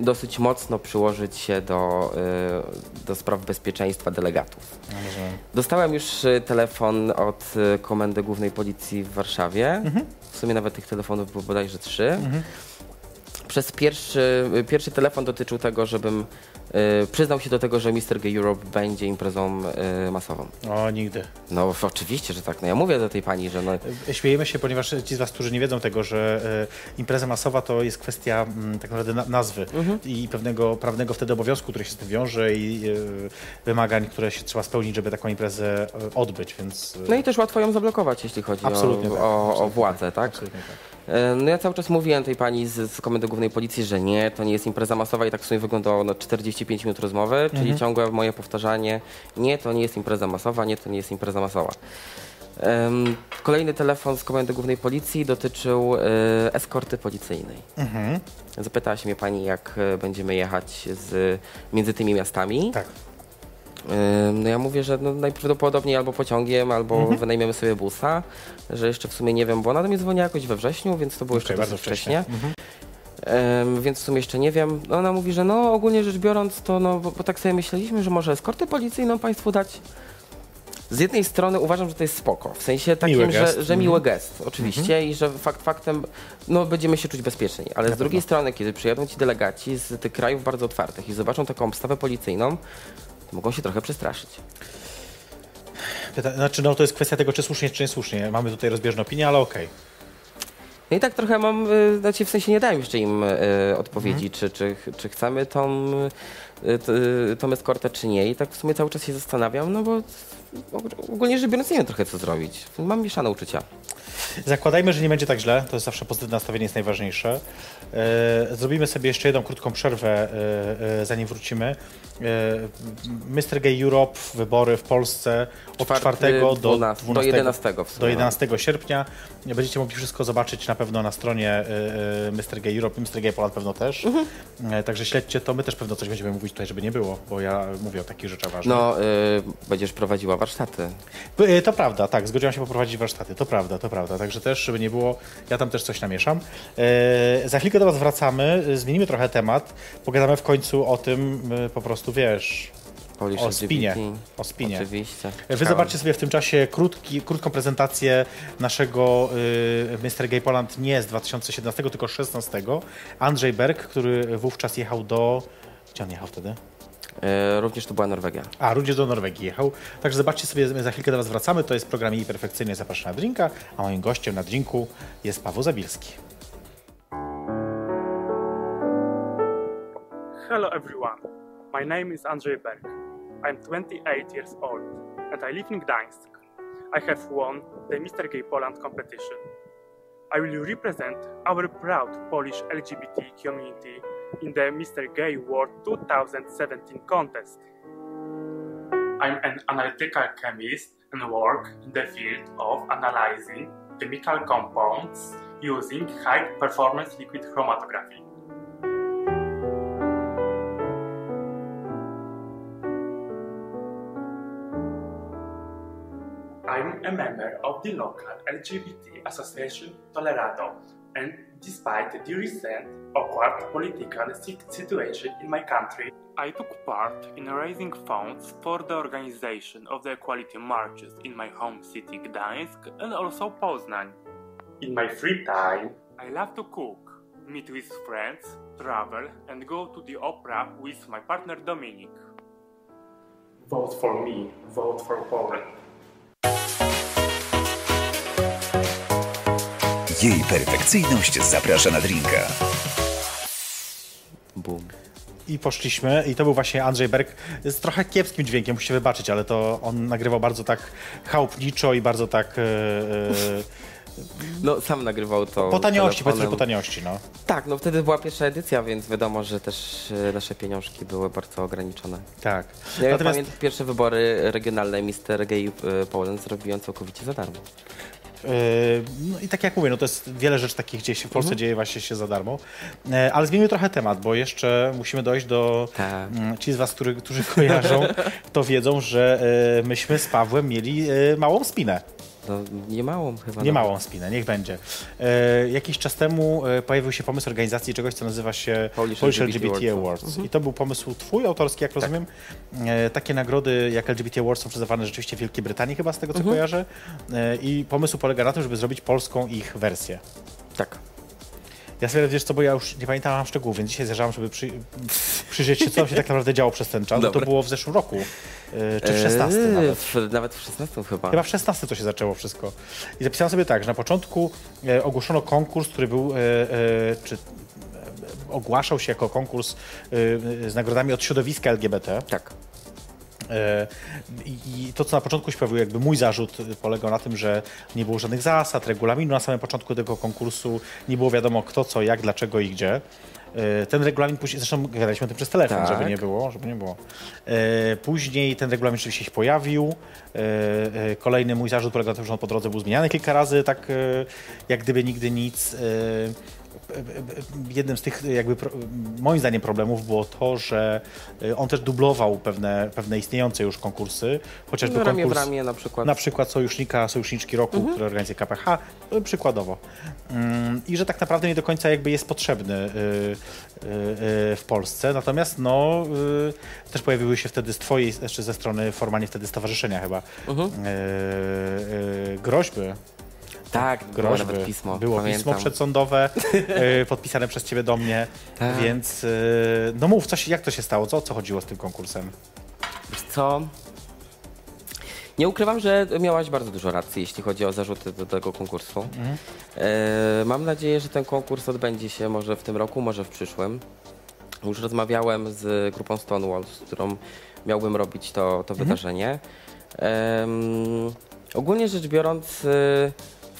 dosyć mocno przyłożyć się do, y, do spraw bezpieczeństwa delegatów. rozumiem. Dostałem już y, telefon od Komendy Głównej Policji w Warszawie. W sumie nawet tych telefonów było bodajże trzy. Przez pierwszy, pierwszy telefon dotyczył tego, żebym przyznał się do tego, że Mr. Gay Europe będzie imprezą y, masową. O, nigdy. No oczywiście, że tak. No ja mówię do tej pani, że no, Śmiejemy się, ponieważ ci z Was, którzy nie wiedzą tego, że e, impreza masowa to jest kwestia mm, tak naprawdę na, nazwy i pewnego prawnego wtedy obowiązku, który się z tym wiąże i e, wymagań, które się trzeba spełnić, żeby taką imprezę e, odbyć, więc... e, no i też łatwo ją zablokować, jeśli chodzi Absolutnie o, tak, o, o absolutnie władzę, tak? Absolutnie tak. E, No ja cały czas mówiłem tej pani z, z Komendy Głównej Policji, że nie, to nie jest impreza masowa i tak w sumie wyglądało no, 45 minut rozmowy, czyli ciągłe moje powtarzanie, nie, to nie jest impreza masowa, nie, to nie jest impreza masowa. Em, kolejny telefon z Komendy Głównej Policji dotyczył e, eskorty policyjnej. Mhm. Zapytała się mnie pani, jak e, będziemy jechać z, między tymi miastami. Tak. No ja mówię, że no najprawdopodobniej albo pociągiem, albo Mhm. wynajmiemy sobie busa, że jeszcze w sumie nie wiem, bo ona do mnie dzwoniła jakoś we wrześniu, więc to było jeszcze Okej, bardzo bardzo wcześnie. wcześnie. Mhm. Ym, więc w sumie jeszcze nie wiem. Ona mówi, że no ogólnie rzecz biorąc, to no, bo, bo tak sobie myśleliśmy, że może eskortę policyjną państwu dać. Z jednej strony uważam, że to jest spoko, w sensie takim, Miły że, że miły gest, oczywiście, i że fakt faktem, no będziemy się czuć bezpieczniej. Ale z drugiej strony, kiedy przyjadą ci delegaci z tych krajów bardzo otwartych i zobaczą taką obstawę policyjną, to mogą się trochę przestraszyć. Pyta, znaczy, no to jest kwestia tego, czy słusznie, czy niesłusznie. Mamy tutaj rozbieżne opinie, ale okej. No i tak trochę mam, y, znaczy w sensie nie dałem jeszcze im y, odpowiedzi, Mhm. czy, czy, czy chcemy tą, y, tą eskortę, czy nie. I tak w sumie cały czas się zastanawiam, no bo ogólnie rzecz biorąc nie wiem trochę co zrobić. Mam mieszane uczucia. Zakładajmy, że nie będzie tak źle, to jest zawsze pozytywne nastawienie jest najważniejsze. E, zrobimy sobie jeszcze jedną krótką przerwę, e, e, zanim wrócimy. Mr. Gay Europe, wybory w Polsce od Czwarty, 4 do 12, 12, do 11 w sumie, do no. 11 sierpnia. Będziecie mogli wszystko zobaczyć na pewno na stronie Mr. Gay Europe, Mr. Gay Poland pewno też. Mhm. Także śledźcie to, my też pewno coś będziemy mówić tutaj, żeby nie było, bo ja mówię o takich rzeczach ważnych. No, y, będziesz prowadziła warsztaty. To prawda, tak, zgodziłam się poprowadzić warsztaty, to prawda, to prawda. Także też, żeby nie było, ja tam też coś namieszam. Za chwilkę do Was wracamy, y, zmienimy trochę temat, pogadamy w końcu o tym, y, po prostu wiesz, Polish o spinie. O spinie. Oczywiście. Wy zobaczcie sobie w tym czasie krótki, krótką prezentację naszego y, Mr. Gay Poland nie z 2017, tylko 2016. Andrzej Berg, który wówczas jechał do... Gdzie on jechał wtedy? Y, również to była Norwegia. A, również do Norwegii jechał. Także zobaczcie sobie, za chwilkę do Was wracamy. To jest program Jej Perfekcyjnie Zapraszam na drinka, a moim gościem na drinku jest Paweł Zabilski. Hello everyone, my name is Andrzej Berg. I'm 28 years old and I live in Gdańsk. I have won the Mr. Gay Poland competition. I will represent our proud Polish LGBT community in the Mr. Gay World 2017 contest. I'm an analytical chemist and work in the field of analyzing chemical compounds using high performance liquid chromatography. I'm a member of the local LGBT association Tolerado, and despite the recent awkward political situation in my country, I took part in raising funds for the organization of the equality marches in my home city Gdańsk and also Poznań. In my free time, I love to cook, meet with friends, travel, and go to the opera with my partner Dominik. Vote for me, vote for Poland. Jej perfekcyjność zaprasza na drinka. Boom. I poszliśmy, i to był właśnie Andrzej Berg z trochę kiepskim dźwiękiem, musicie wybaczyć, ale to on nagrywał bardzo tak chałupniczo i bardzo tak e, No, sam nagrywał to po taniości, powiedzmy po taniości, no. Tak, no wtedy była pierwsza edycja, więc wiadomo, że też e, nasze pieniążki były bardzo ograniczone. Tak. Ja Natomiast pamiętam pierwsze wybory regionalne Mr. Gay e, Poland zrobiłem całkowicie za darmo. E, no i tak jak mówię, no to jest wiele rzeczy takich, gdzie się w Polsce dzieje właśnie się za darmo. E, ale zmienimy trochę temat, bo jeszcze musimy dojść do... Tak. Mm, Ci z was, którzy, którzy *laughs* kojarzą, to wiedzą, że e, myśmy z Pawłem mieli małą spinę. No, nie małą chyba. Nie nawet. małą spinę, niech będzie. E, jakiś czas temu e, pojawił się pomysł organizacji czegoś, co nazywa się Polish Polish LGBT LGBT Awards. Awards. I to był pomysł twój, autorski, jak rozumiem. E, takie nagrody jak LGBT Awards są przyznawane rzeczywiście w Wielkiej Brytanii chyba, z tego co kojarzę. E, I pomysł polega na tym, żeby zrobić polską ich wersję. Tak. Ja sobie wiesz co, bo ja już nie pamiętam szczegółów, więc dzisiaj zjeżdżałem, żeby przy, przyjrzeć się, co się tak naprawdę działo przez ten czas. No To było w zeszłym roku, e, czy w 16 Eee, nawet. W, nawet w 16 chyba. Chyba w 16 to się zaczęło wszystko. I zapisałem sobie tak, że na początku e, ogłoszono konkurs, który był, e, e, czy ogłaszał się jako konkurs z nagrodami od środowiska LGBT. Tak. E, I to, co na początku się pojawiło, jakby mój zarzut polegał na tym, że nie było żadnych zasad, regulaminu na samym początku tego konkursu, nie było wiadomo kto, co, jak, dlaczego i gdzie. E, Ten regulamin później, zresztą gadaliśmy o tym przez telefon, Tak. żeby nie było, żeby nie było. E, Później ten regulamin rzeczywiście się pojawił. Kolejny mój zarzut polegał na tym, że on po drodze był zmieniany kilka razy, tak jak gdyby nigdy nic. Jednym z tych jakby moim zdaniem problemów było to, że y, on też dublował pewne, pewne istniejące już konkursy, chociażby No, ramię w konkurs ramię na przykład. na przykład sojusznika, sojuszniczki roku, który organizuje KPH, y, przykładowo. Ym, I że tak naprawdę nie do końca jakby jest potrzebny y, w Polsce. Natomiast no, też pojawiły się wtedy z twojej, jeszcze ze strony formalnie wtedy stowarzyszenia chyba, y, groźby Tak, było groźby. nawet pismo. Było pamiętam. pismo przedsądowe *laughs* y, podpisane przez ciebie do mnie, Tak. więc y, no mów, coś, jak to się stało? Co, o co chodziło z tym konkursem? Wiesz co? Nie ukrywam, że miałaś bardzo dużo racji, jeśli chodzi o zarzuty do tego konkursu. E, mam nadzieję, że ten konkurs odbędzie się może w tym roku, może w przyszłym. Już rozmawiałem z grupą Stonewall, z którą miałbym robić to, to wydarzenie. Em, ogólnie rzecz biorąc, e,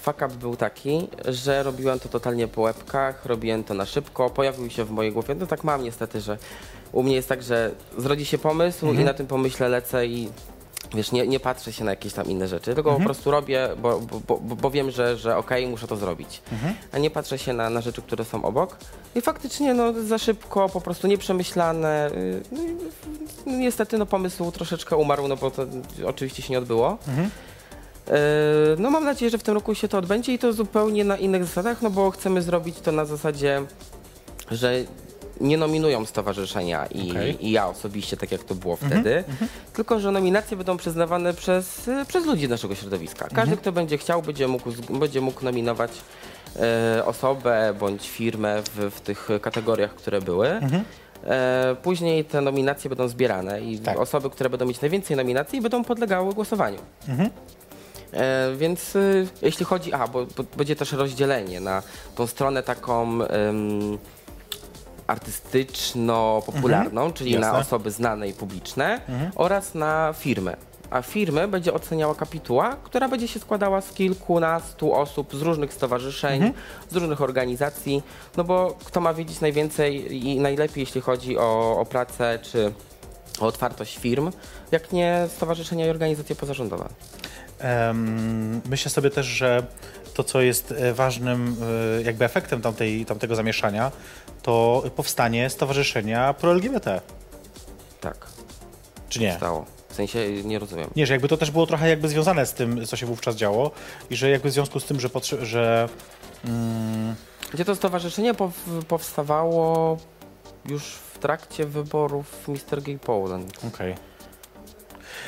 fuck up był taki, że robiłem to totalnie po łebkach, robiłem to na szybko, pojawił się w mojej głowie, no tak mam niestety, że u mnie jest tak, że zrodzi się pomysł i na tym pomyśle lecę i wiesz, nie, nie patrzę się na jakieś tam inne rzeczy, tylko po prostu robię, bo, bo, bo, bo wiem, że, że okej, muszę to zrobić. A nie patrzę się na, na rzeczy, które są obok. I faktycznie no, za szybko, po prostu nieprzemyślane. y, No, no, niestety no, pomysł troszeczkę umarł, no bo to oczywiście się nie odbyło. E, No mam nadzieję, że w tym roku się to odbędzie i to zupełnie na innych zasadach, no bo chcemy zrobić to na zasadzie, że nie nominują stowarzyszenia i, Okej. i ja osobiście, tak jak to było wtedy, tylko że nominacje będą przyznawane przez, e, przez ludzi naszego środowiska. Każdy, kto będzie chciał, będzie mógł, będzie mógł nominować e, osobę bądź firmę w, w tych kategoriach, które były. E, później te nominacje będą zbierane i Tak. osoby, które będą mieć najwięcej nominacji, będą podlegały głosowaniu. E, więc y, jeśli chodzi, a bo, bo będzie też rozdzielenie na tą stronę taką artystyczno-popularną, czyli na Mhm. Jasne. osoby znane i publiczne oraz na firmę. A firmę będzie oceniała kapituła, która będzie się składała z kilkunastu osób z różnych stowarzyszeń, z różnych organizacji, no bo kto ma wiedzieć najwięcej i najlepiej, jeśli chodzi o, o pracę czy o otwartość firm, jak nie stowarzyszenia i organizacje pozarządowe. Myślę sobie też, że to, co jest e, ważnym e, jakby efektem tamtej, tamtego zamieszania, to powstanie stowarzyszenia pro-LGBT. Tak. Czy nie? stało. W sensie nie rozumiem. Nie, że jakby to też było trochę jakby związane z tym, co się wówczas działo i że jakby w związku z tym, że, potrze- że mm, Gdzie to stowarzyszenie pow- powstawało już w trakcie wyborów Mr. Gay Poland. okej.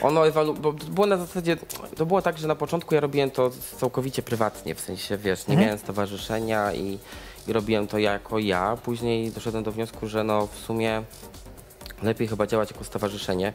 Ono ewalu- bo było na zasadzie, to było tak, że na początku ja robiłem to całkowicie prywatnie, w sensie wiesz, nie miałem stowarzyszenia i, i robiłem to jako ja. Później doszedłem do wniosku, że no w sumie lepiej chyba działać jako stowarzyszenie.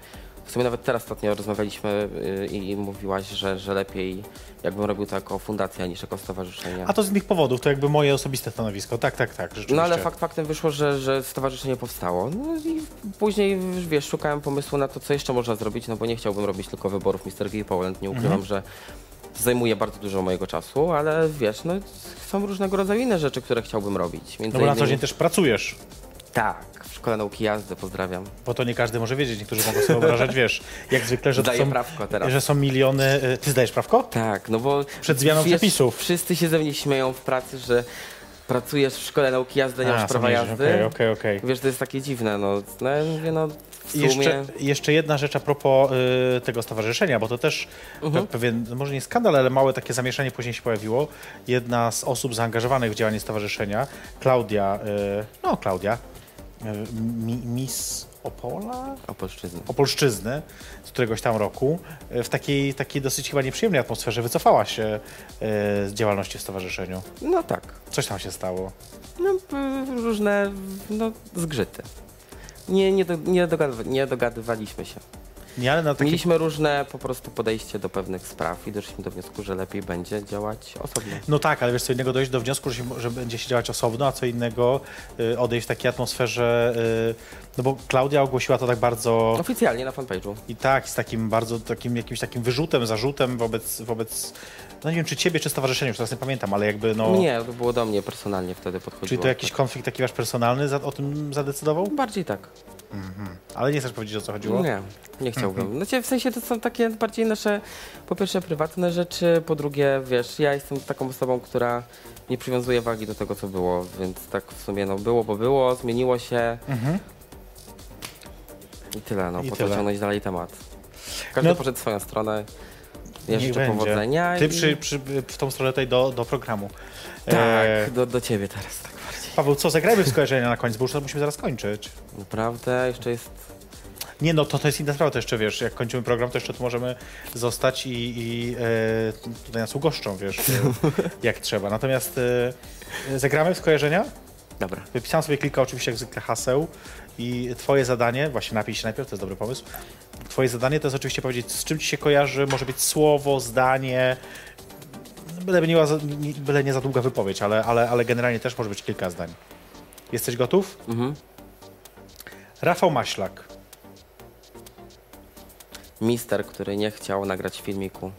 W sumie nawet teraz ostatnio rozmawialiśmy y, i mówiłaś, że, że lepiej jakbym robił to jako fundacja niż jako stowarzyszenie. A to z innych powodów, to jakby moje osobiste stanowisko. Tak, tak, tak. No ale fakt faktem wyszło, że, że stowarzyszenie powstało. No i później, wiesz, szukałem pomysłu na to, co jeszcze można zrobić, no bo nie chciałbym robić tylko wyborów Mr. Gay Poland. Nie ukrywam, że zajmuje bardzo dużo mojego czasu, ale wiesz, no są różnego rodzaju inne rzeczy, które chciałbym robić. Między No bo na co dzień też pracujesz, Tak, w Szkole Nauki Jazdy, pozdrawiam. bo to nie każdy może wiedzieć. Niektórzy mogą sobie wyobrażać, wiesz, jak zwykle, że to Zdaję są, prawko teraz. że są miliony... y, Ty zdajesz prawko? Tak, no bo... Przed zmianą wiesz, przepisów. Wszyscy się ze mnie śmieją w pracy, że pracujesz w Szkole Nauki Jazdy, nie A, masz prawa jazdy. Okej, okej, okej. Wiesz, to jest takie dziwne, no. No ja mówię, no sumie... Jeszcze, jeszcze jedna rzecz a propos y, tego stowarzyszenia, bo to też Mhm. pe- pewien, no może nie skandal, ale małe takie zamieszanie później się pojawiło. Jedna z osób zaangażowanych w działanie stowarzyszenia, Klaudia, y, no Klaudia, Miss Opola? Opolszczyzny. Opolszczyzny z któregoś tam roku, y, w takiej, takiej dosyć chyba nieprzyjemnej atmosferze wycofała się y, z działalności w stowarzyszeniu. No tak. Coś tam się stało. No, różne no, zgrzyty. Nie, nie, do, nie dogadywaliśmy się. Nie, ale na takie Mieliśmy różne po prostu podejście do pewnych spraw i doszliśmy do wniosku, że lepiej będzie działać osobno. No tak, ale wiesz, co innego dojść do wniosku, że, się, że będzie się działać osobno, a co innego y, odejść w takiej atmosferze, y, no bo Klaudia ogłosiła to tak bardzo Oficjalnie na fanpage'u. i tak, z takim bardzo takim jakimś takim wyrzutem, zarzutem wobec, wobec no nie wiem, czy ciebie, czy stowarzyszenia, już teraz nie pamiętam, ale jakby no... Nie, to było do mnie personalnie wtedy podchodziło. Czyli to jakiś konflikt taki wasz personalny za, o tym zadecydował? Bardziej tak. Ale nie chcesz powiedzieć, o co chodziło? Nie, nie chciałbym. Mhm. Znaczy, w sensie to są takie bardziej nasze, po pierwsze, prywatne rzeczy, po drugie, wiesz, ja jestem taką osobą, która nie przywiązuje wagi do tego, co było, więc tak w sumie, no było, bo było, zmieniło się Mhm. i tyle, no, I po tyle. co ciągnąć dalej temat. Każdy No- poszedł swoją stronę. Ja życzę będzie. powodzenia. Ty i... przy, przy, w tą stronę tutaj do, do programu. Tak, E, do, do ciebie teraz tak. Paweł, co, zagrajmy w skojarzenia na koniec, bo już to musimy zaraz kończyć. Naprawdę, jeszcze jest... Nie, no to, to jest inna sprawa, to jeszcze wiesz, jak kończymy program, to jeszcze tu możemy zostać i, i e, tutaj nas ugoszczą, wiesz, *laughs* jak trzeba. Natomiast e, zagramy w skojarzenia. Dobra. Wypisałem sobie kilka oczywiście jak zwykle haseł i twoje zadanie, właśnie napij się najpierw, to jest dobry pomysł. Twoje zadanie to jest oczywiście powiedzieć, z czym ci się kojarzy, może być słowo, zdanie, byle nie, byle nie za długa wypowiedź, ale, ale, ale generalnie też może być kilka zdań. Jesteś gotów? Mhm. Rafał Maślak. Mister, który nie chciał nagrać filmiku.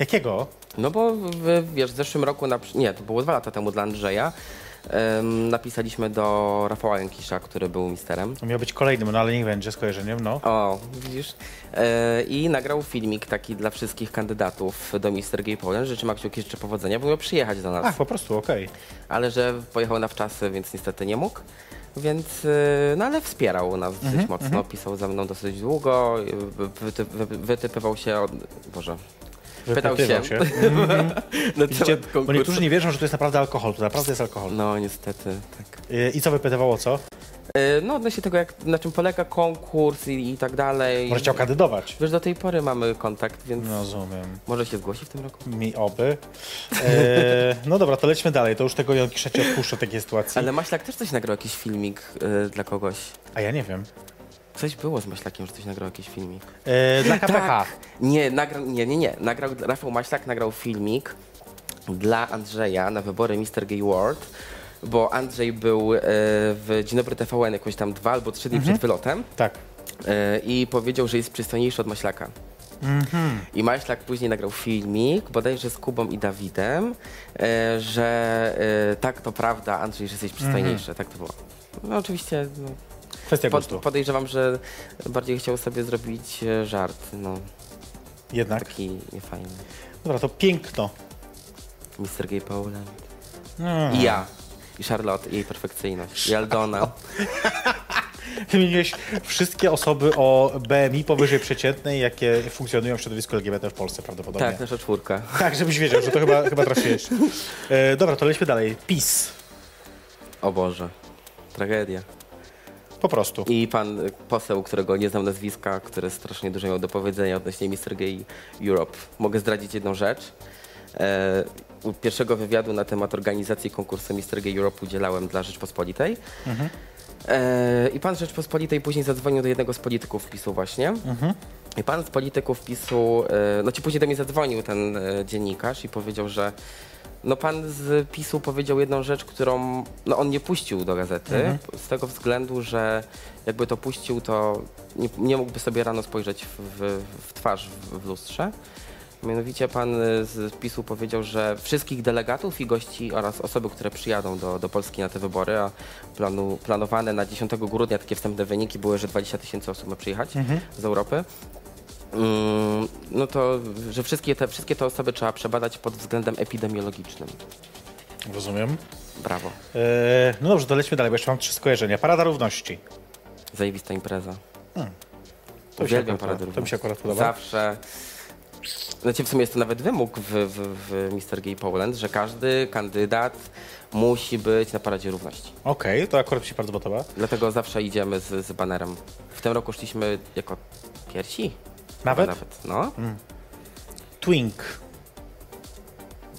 Jakiego? No bo w, wiesz, w zeszłym roku, na, nie, to było dwa lata temu dla Andrzeja, em, napisaliśmy do Rafała Jankisza, który był misterem. To miał być kolejnym, no ale niech będzie skojarzeniem, no. O, widzisz? E, I nagrał filmik taki dla wszystkich kandydatów do Mister Gay Poland. Życzę Maksiuki życzę powodzenia, bo miał przyjechać do nas. Ach, po prostu, okej. Ale że pojechał na wczasy, więc niestety nie mógł. Więc, e, no ale wspierał nas dosyć Mhm, mocno, pisał ze mną dosyć długo, e, wyty, wy, wytypywał się od... Boże, pytał się. Się. *laughs* Widzicie, temat bo niektórzy nie wierzą, że to jest naprawdę alkohol, to naprawdę jest alkohol. No niestety, tak. Y, I co wypytywało, co? E, No odnośnie tego, jak, na czym polega konkurs i, i tak dalej. Może chciał kandydować. Wiesz, do tej pory mamy kontakt, więc No, rozumiem. może się zgłosi w tym roku. Mi oby. E, no dobra, to lećmy dalej. To już tego Jankisza ci odpuszczę takiej sytuacji. Ale Maślak też coś nagrał, jakiś filmik y, dla kogoś. A ja nie wiem. Coś było z Maślakiem, że coś nagrał jakiś filmik. E, dla KPH. Tak. Nie, nagrał, nie, nie, nie. Nagrał, Rafał Maślak nagrał filmik dla Andrzeja na wybory Mr. Gay World, bo Andrzej był e, w Dzień Dobry TVN jakoś tam dwa albo trzy dni przed wylotem Tak. e, i powiedział, że jest przystojniejszy od Maślaka. I Maślak później nagrał filmik, bodajże z Kubą i Dawidem, e, że e, tak, to prawda, Andrzej, że jesteś przystojniejszy. Tak to było. No oczywiście no, Kwestia pod, gustu. podejrzewam, że bardziej chciał sobie zrobić e, żart, no Jednak. taki niefajny. Dobra, to piękno. Mr. Gay Poland. No. I ja. I Charlotte, i jej perfekcyjność. I Aldona. *laughs* Wymieniłeś wszystkie osoby o BMI powyżej przeciętnej, jakie funkcjonują w środowisku LGBT w Polsce prawdopodobnie. Tak, nasza czwórka. *laughs* Tak, żebyś wiedział, że to chyba, chyba trafiłeś. E, dobra, to lećmy dalej. PiS. O Boże. Tragedia. Po prostu. I pan poseł, którego nie znam nazwiska, który strasznie dużo miał do powiedzenia odnośnie Mr. Gay Europe. Mogę zdradzić jedną rzecz. E, u pierwszego wywiadu na temat organizacji konkursu Mr. Gay Europe udzielałem dla Rzeczpospolitej. E, I pan Rzeczpospolitej później zadzwonił do jednego z polityków PiSu właśnie. I pan z polityków PiSu, e, no ci później do mnie zadzwonił ten e, dziennikarz i powiedział, że no pan z PiSu powiedział jedną rzecz, którą no on nie puścił do gazety, z tego względu, że jakby to puścił, to nie, nie mógłby sobie rano spojrzeć w, w, twarz w, w lustrze. Mianowicie pan z PiSu powiedział, że wszystkich delegatów i gości oraz osoby, które przyjadą do, do Polski na te wybory, a planu, planowane na 10 grudnia takie wstępne wyniki były, że 20 tysięcy osób ma przyjechać z Europy. Mm, no to, że wszystkie te, wszystkie te osoby trzeba przebadać pod względem epidemiologicznym. Rozumiem. Brawo. E, no dobrze, to lećmy dalej, bo jeszcze mam trzy skojarzenia. Parada Równości. Zajebista impreza. To mi się Uwielbiam Paradę to mi się akurat podoba. Zawsze. Znaczy w sumie jest to nawet wymóg w, w, w Mr. Gay Poland, że każdy kandydat musi być na Paradzie Równości. Okej, to akurat mi się bardzo podoba. Dlatego zawsze idziemy z, z banerem. W tym roku szliśmy jako pierwsi. Nawet? Nawet, no. Twink.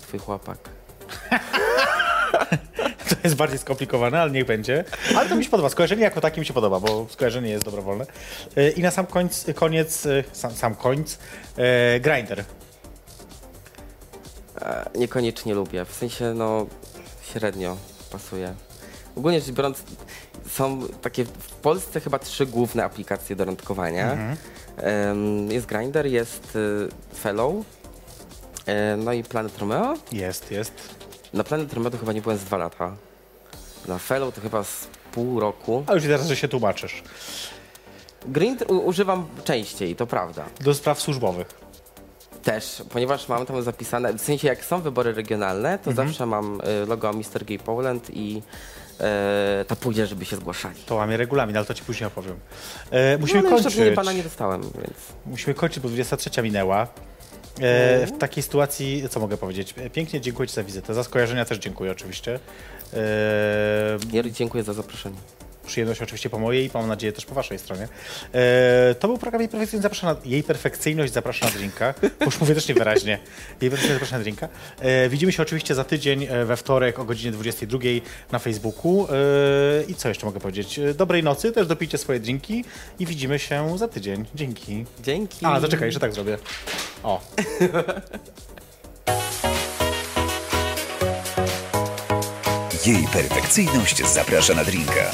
Twój chłopak. *laughs* To jest bardziej skomplikowane, ale niech będzie. Ale to mi się podoba. Skojarzenie jako takie mi się podoba, bo skojarzenie jest dobrowolne. E, I na sam końc, koniec, e, sam, sam końc, e, Grinder. E, niekoniecznie lubię. W sensie, no, średnio pasuje. Ogólnie rzecz biorąc, są takie w Polsce chyba trzy główne aplikacje do randkowania. Em, jest Grindr, jest y, Fellow, no i Planet Romeo. Jest, jest. Na Planet Romeo to chyba nie byłem z dwa lata. Na Fellow to chyba z pół roku. A już teraz, że się tłumaczysz. Grindr u- używam częściej, to prawda. Do spraw służbowych. Też, ponieważ mam tam zapisane, w sensie jak są wybory regionalne, to Mhm. zawsze mam y, logo Mr. Gay Poland i e, to pójdzie, żeby się zgłaszali. To łamie regulamin, ale to ci później opowiem. E, musimy no, ale jeszcze kończyć. pana nie dostałem, więc... Musimy kończyć, bo 23 minęła. E, w takiej sytuacji, co mogę powiedzieć? E, Pięknie dziękuję Ci za wizytę. Za skojarzenia też dziękuję oczywiście. E, Ja dziękuję za zaproszenie. Przyjemność oczywiście po mojej i mam nadzieję też po Waszej stronie. E, to był program Jej Perfekcyjność Zaprasza na, Jej Perfekcyjność Zaprasza na Drinka. Już mówię też niewyraźnie. Jej Perfekcyjność Zaprasza na Drinka. E, widzimy się oczywiście za tydzień e, we wtorek o godzinie 22 na Facebooku. E, I co jeszcze mogę powiedzieć? E, Dobrej nocy, też dopijcie swoje drinki i widzimy się za tydzień. Dzięki. Dzięki. A, zaczekaj, jeszcze tak zrobię. O. Jej perfekcyjność zaprasza na drinka.